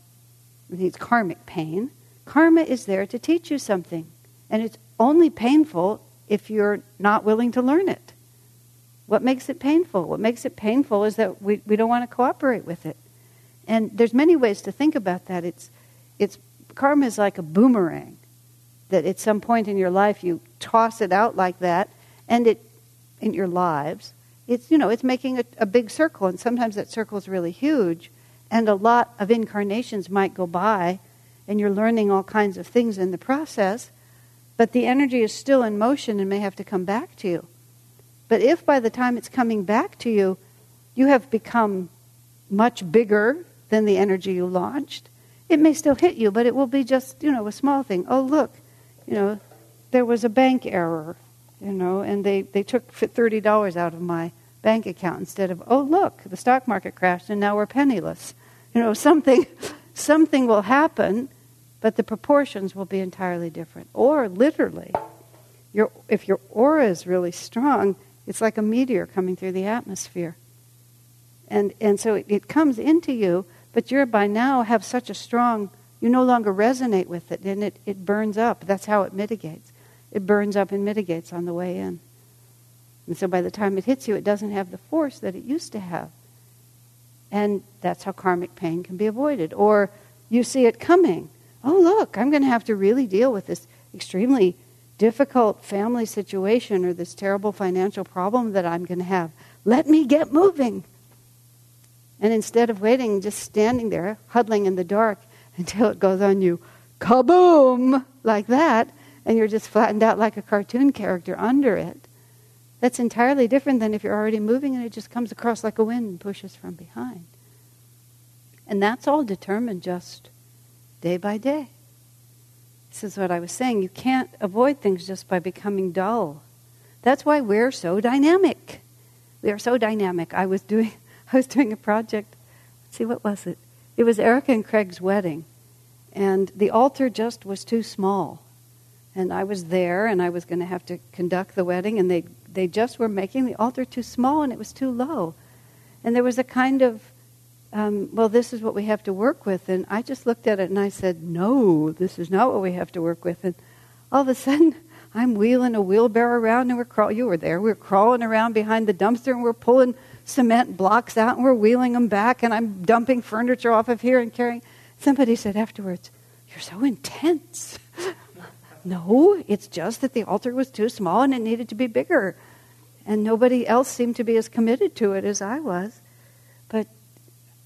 these karmic pain, karma is there to teach you something, and it's only painful if you're not willing to learn it. What makes it painful? What makes it painful is that we, we don't want to cooperate with it. And there's many ways to think about that. It's, it's karma is like a boomerang that at some point in your life you toss it out like that, and it in your lives, it's you know it's making a, a big circle, and sometimes that circle is really huge, and a lot of incarnations might go by, and you're learning all kinds of things in the process, but the energy is still in motion and may have to come back to you. But if by the time it's coming back to you, you have become much bigger than the energy you launched, it may still hit you, but it will be just, you know, a small thing. Oh, look, you know, there was a bank error, you know, and they, they took $30 out of my bank account instead of, oh, look, the stock market crashed and now we're penniless. You know, something, something will happen, but the proportions will be entirely different. Or literally, your, if your aura is really strong, it's like a meteor coming through the atmosphere. And, and so it, it comes into you, but you're by now have such a strong, you no longer resonate with it, and it, it burns up. That's how it mitigates. It burns up and mitigates on the way in. And so by the time it hits you, it doesn't have the force that it used to have. And that's how karmic pain can be avoided. Or you see it coming. Oh, look, I'm going to have to really deal with this extremely difficult family situation or this terrible financial problem that I'm going to have. Let me get moving. And instead of waiting, just standing there, huddling in the dark until it goes on you, kaboom, like that, and you're just flattened out like a cartoon character under it. That's entirely different than if you're already moving and it just comes across like a wind and pushes from behind. And that's all determined just day by day. This is what I was saying. You can't avoid things just by becoming dull. That's why we're so dynamic. We are so dynamic. I was doing I was doing a project. Let's see what was it? It was Erica and Craig's wedding. And the altar just was too small. And I was there and I was going to have to conduct the wedding and they they just were making the altar too small and it was too low. And there was a kind of um, well, this is what we have to work with. And I just looked at it and I said, no, this is not what we have to work with. And all of a sudden, I'm wheeling a wheelbarrow around and we're crawling. You were there. We are crawling around behind the dumpster and we're pulling cement blocks out and we're wheeling them back and I'm dumping furniture off of here and carrying. Somebody said afterwards, You're so intense. no, it's just that the altar was too small and it needed to be bigger. And nobody else seemed to be as committed to it as I was.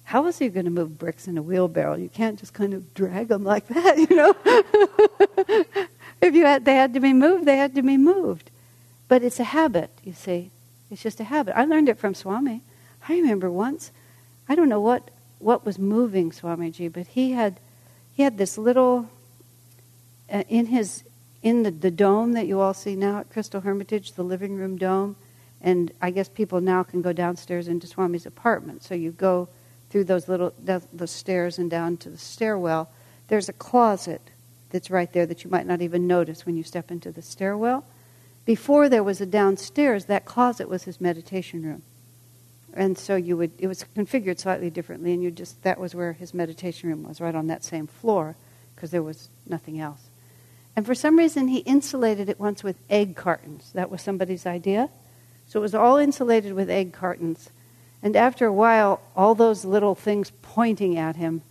How was he going to move bricks in a wheelbarrow? You can't just kind of drag them like that, you know? if you had, they had to be moved, they had to be moved. But it's a habit, you see. It's just a habit. I learned it from Swami. I remember once, I don't know what, what was moving Swamiji, but he had, he had this little, uh, in his, in the, the dome that you all see now at Crystal Hermitage, the living room dome, and I guess people now can go downstairs into Swami's apartment. So you go through those little the, stairs and down to the stairwell. There's a closet that's right there that you might not even notice when you step into the stairwell. Before there was a downstairs, that closet was his meditation room. And so you would it was configured slightly differently and you just that was where his meditation room was, right on that same floor, because there was nothing else. And for some reason he insulated it once with egg cartons. That was somebody's idea. So it was all insulated with egg cartons. And after a while, all those little things pointing at him,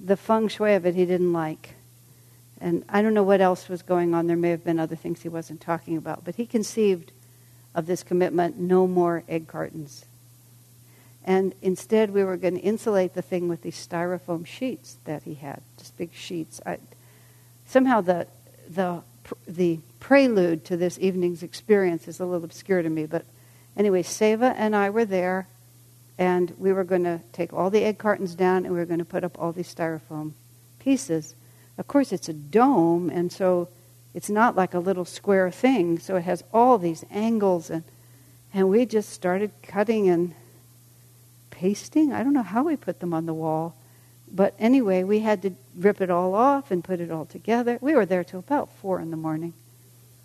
the feng shui of it he didn't like. And I don't know what else was going on. There may have been other things he wasn't talking about. But he conceived of this commitment no more egg cartons. And instead, we were going to insulate the thing with these styrofoam sheets that he had, just big sheets. I, somehow, the, the, the prelude to this evening's experience is a little obscure to me. But anyway, Seva and I were there, and we were going to take all the egg cartons down and we were going to put up all these styrofoam pieces. Of course, it's a dome, and so it's not like a little square thing. So it has all these angles, and and we just started cutting and pasting. I don't know how we put them on the wall, but anyway, we had to rip it all off and put it all together. We were there till about four in the morning,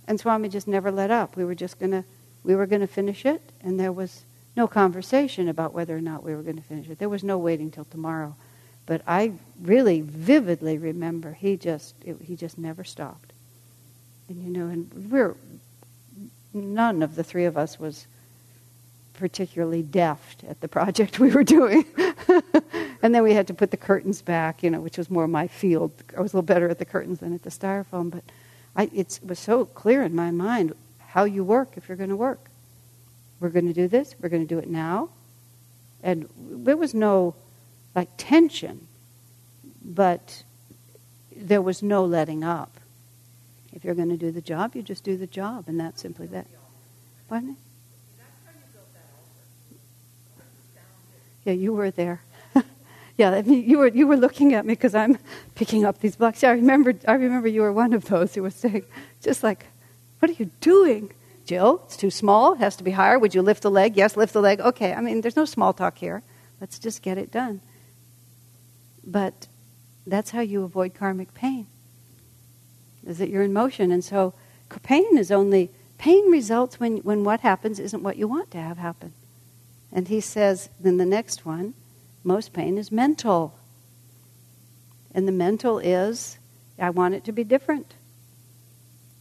and Swami just never let up. We were just gonna we were gonna finish it, and there was no conversation about whether or not we were going to finish it. There was no waiting till tomorrow. But I really vividly remember he just it, he just never stopped. And you know, and we're none of the three of us was particularly deft at the project we were doing. and then we had to put the curtains back, you know, which was more my field. I was a little better at the curtains than at the styrofoam, but I, it was so clear in my mind how you work if you're going to work. We're going to do this. We're going to do it now. And there was no like tension, but there was no letting up. If you're going to do the job, you just do the job, and that's simply that. Pardon me? Yeah, you were there. yeah, I mean, you were you were looking at me because I'm picking up these blocks. Yeah, I remember. I remember you were one of those who was saying, just like, "What are you doing, Jill? It's too small. It has to be higher. Would you lift the leg? Yes, lift the leg. Okay. I mean, there's no small talk here. Let's just get it done. But that's how you avoid karmic pain. Is that you're in motion. And so pain is only pain results when, when what happens isn't what you want to have happen. And he says, then the next one, most pain is mental. And the mental is, I want it to be different.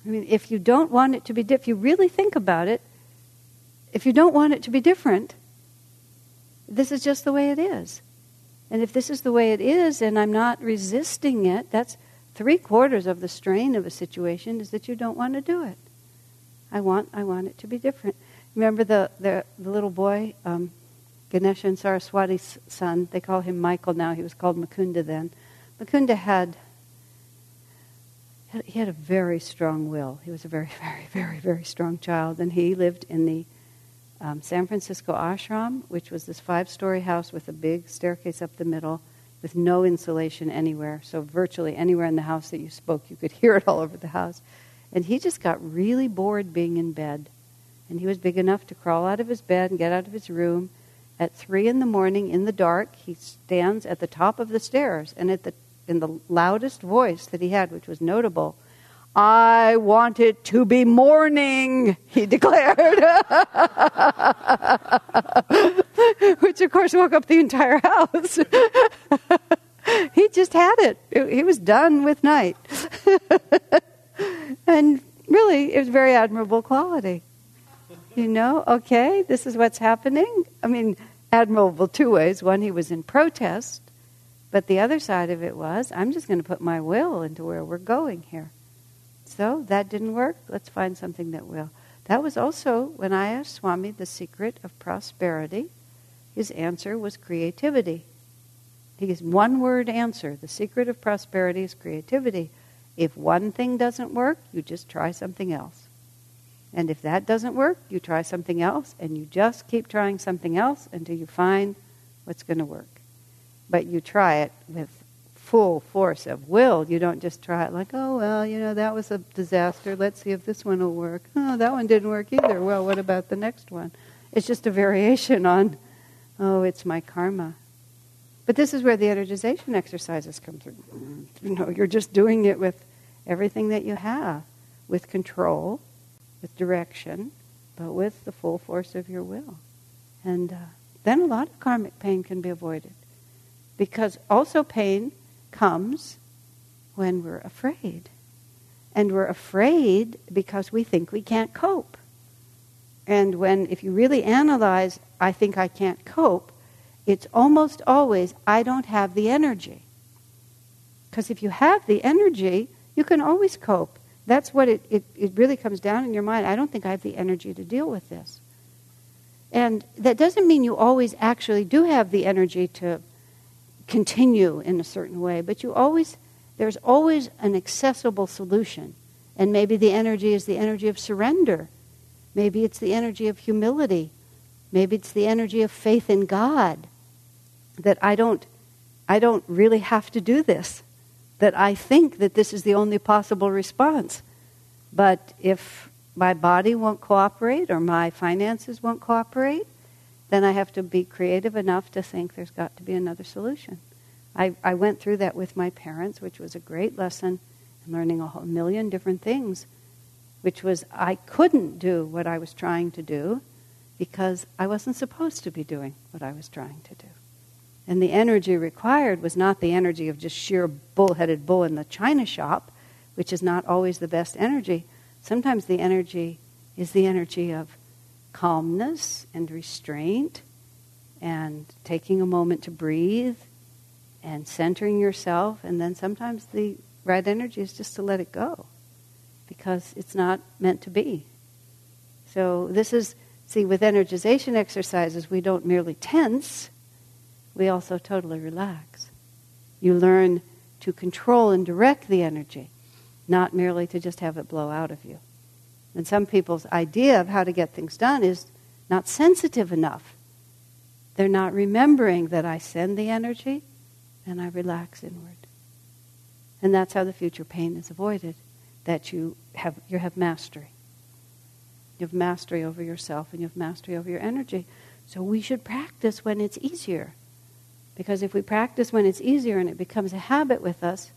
I mean, if you don't want it to be if you really think about it, if you don't want it to be different, this is just the way it is. And if this is the way it is and I'm not resisting it, that's three quarters of the strain of a situation is that you don't want to do it. I want, I want it to be different. Remember the, the, the little boy, um, Ganesha and Saraswati's son, they call him Michael now, he was called Mukunda then. Mukunda had, he had a very strong will. He was a very, very, very, very strong child, and he lived in the um, San Francisco ashram, which was this five story house with a big staircase up the middle with no insulation anywhere. So, virtually anywhere in the house that you spoke, you could hear it all over the house. And he just got really bored being in bed. And he was big enough to crawl out of his bed and get out of his room. At three in the morning, in the dark, he stands at the top of the stairs and at the, in the loudest voice that he had, which was notable, I want it to be morning, he declared. Which, of course, woke up the entire house. he just had it. He was done with night. and really, it was very admirable quality. You know, okay, this is what's happening. I mean, admirable two ways. One, he was in protest, but the other side of it was, I'm just going to put my will into where we're going here. So that didn't work. Let's find something that will. That was also when I asked Swami the secret of prosperity. His answer was creativity. His one word answer the secret of prosperity is creativity. If one thing doesn't work, you just try something else. And if that doesn't work, you try something else, and you just keep trying something else until you find what's going to work. But you try it with full force of will. You don't just try it like, oh, well, you know, that was a disaster. Let's see if this one will work. Oh, that one didn't work either. Well, what about the next one? It's just a variation on, oh, it's my karma. But this is where the energization exercises come through. You know, you're just doing it with everything that you have, with control, with direction, but with the full force of your will. And uh, then a lot of karmic pain can be avoided. Because also pain comes when we're afraid. And we're afraid because we think we can't cope. And when, if you really analyze, I think I can't cope, it's almost always, I don't have the energy. Because if you have the energy, you can always cope. That's what it, it, it really comes down in your mind. I don't think I have the energy to deal with this. And that doesn't mean you always actually do have the energy to continue in a certain way, but you always there's always an accessible solution. And maybe the energy is the energy of surrender. Maybe it's the energy of humility. Maybe it's the energy of faith in God. That I don't I don't really have to do this. That I think that this is the only possible response. But if my body won't cooperate or my finances won't cooperate, then I have to be creative enough to think there's got to be another solution. I, I went through that with my parents, which was a great lesson, in learning a whole million different things, which was I couldn't do what I was trying to do because I wasn't supposed to be doing what I was trying to do. And the energy required was not the energy of just sheer bullheaded bull in the china shop, which is not always the best energy. Sometimes the energy is the energy of calmness and restraint and taking a moment to breathe and centering yourself. And then sometimes the right energy is just to let it go because it's not meant to be. So, this is, see, with energization exercises, we don't merely tense, we also totally relax. You learn to control and direct the energy, not merely to just have it blow out of you. And some people's idea of how to get things done is not sensitive enough. They're not remembering that I send the energy and I relax inward. And that's how the future pain is avoided, that you have, you have mastery. You have mastery over yourself and you have mastery over your energy. So we should practice when it's easier. Because if we practice when it's easier and it becomes a habit with us,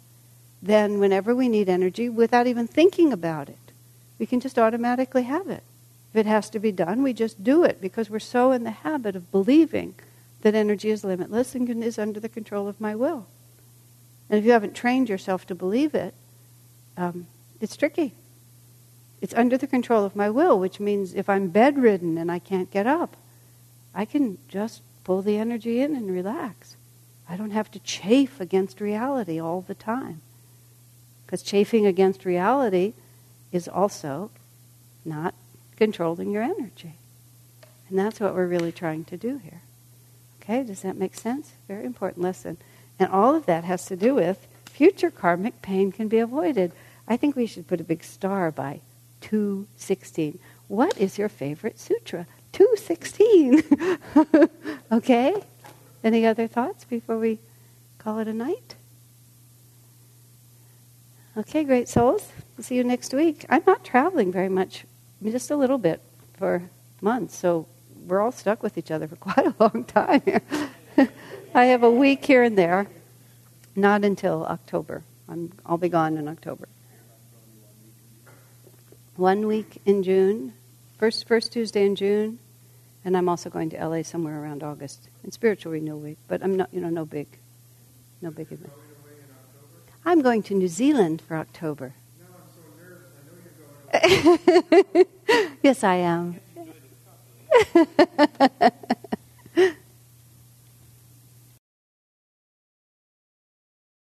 then whenever we need energy, without even thinking about it, we can just automatically have it. If it has to be done, we just do it because we're so in the habit of believing that energy is limitless and is under the control of my will. And if you haven't trained yourself to believe it, um, it's tricky. It's under the control of my will, which means if I'm bedridden and I can't get up, I can just pull the energy in and relax. I don't have to chafe against reality all the time. Because chafing against reality is also not controlling your energy. And that's what we're really trying to do here. Okay, does that make sense? Very important lesson. And all of that has to do with future karmic pain can be avoided. I think we should put a big star by 216. What is your favorite sutra? 216. okay? Any other thoughts before we call it a night? Okay, great souls. See you next week. I'm not traveling very much, just a little bit for months, so we're all stuck with each other for quite a long time. I have a week here and there, not until October. I'm, I'll be gone in October. One week in June, first first Tuesday in June, and I'm also going to LA somewhere around August in spiritual renewal week. But I'm not, you know, no big, no big event. I'm going to New Zealand for October. yes, I am.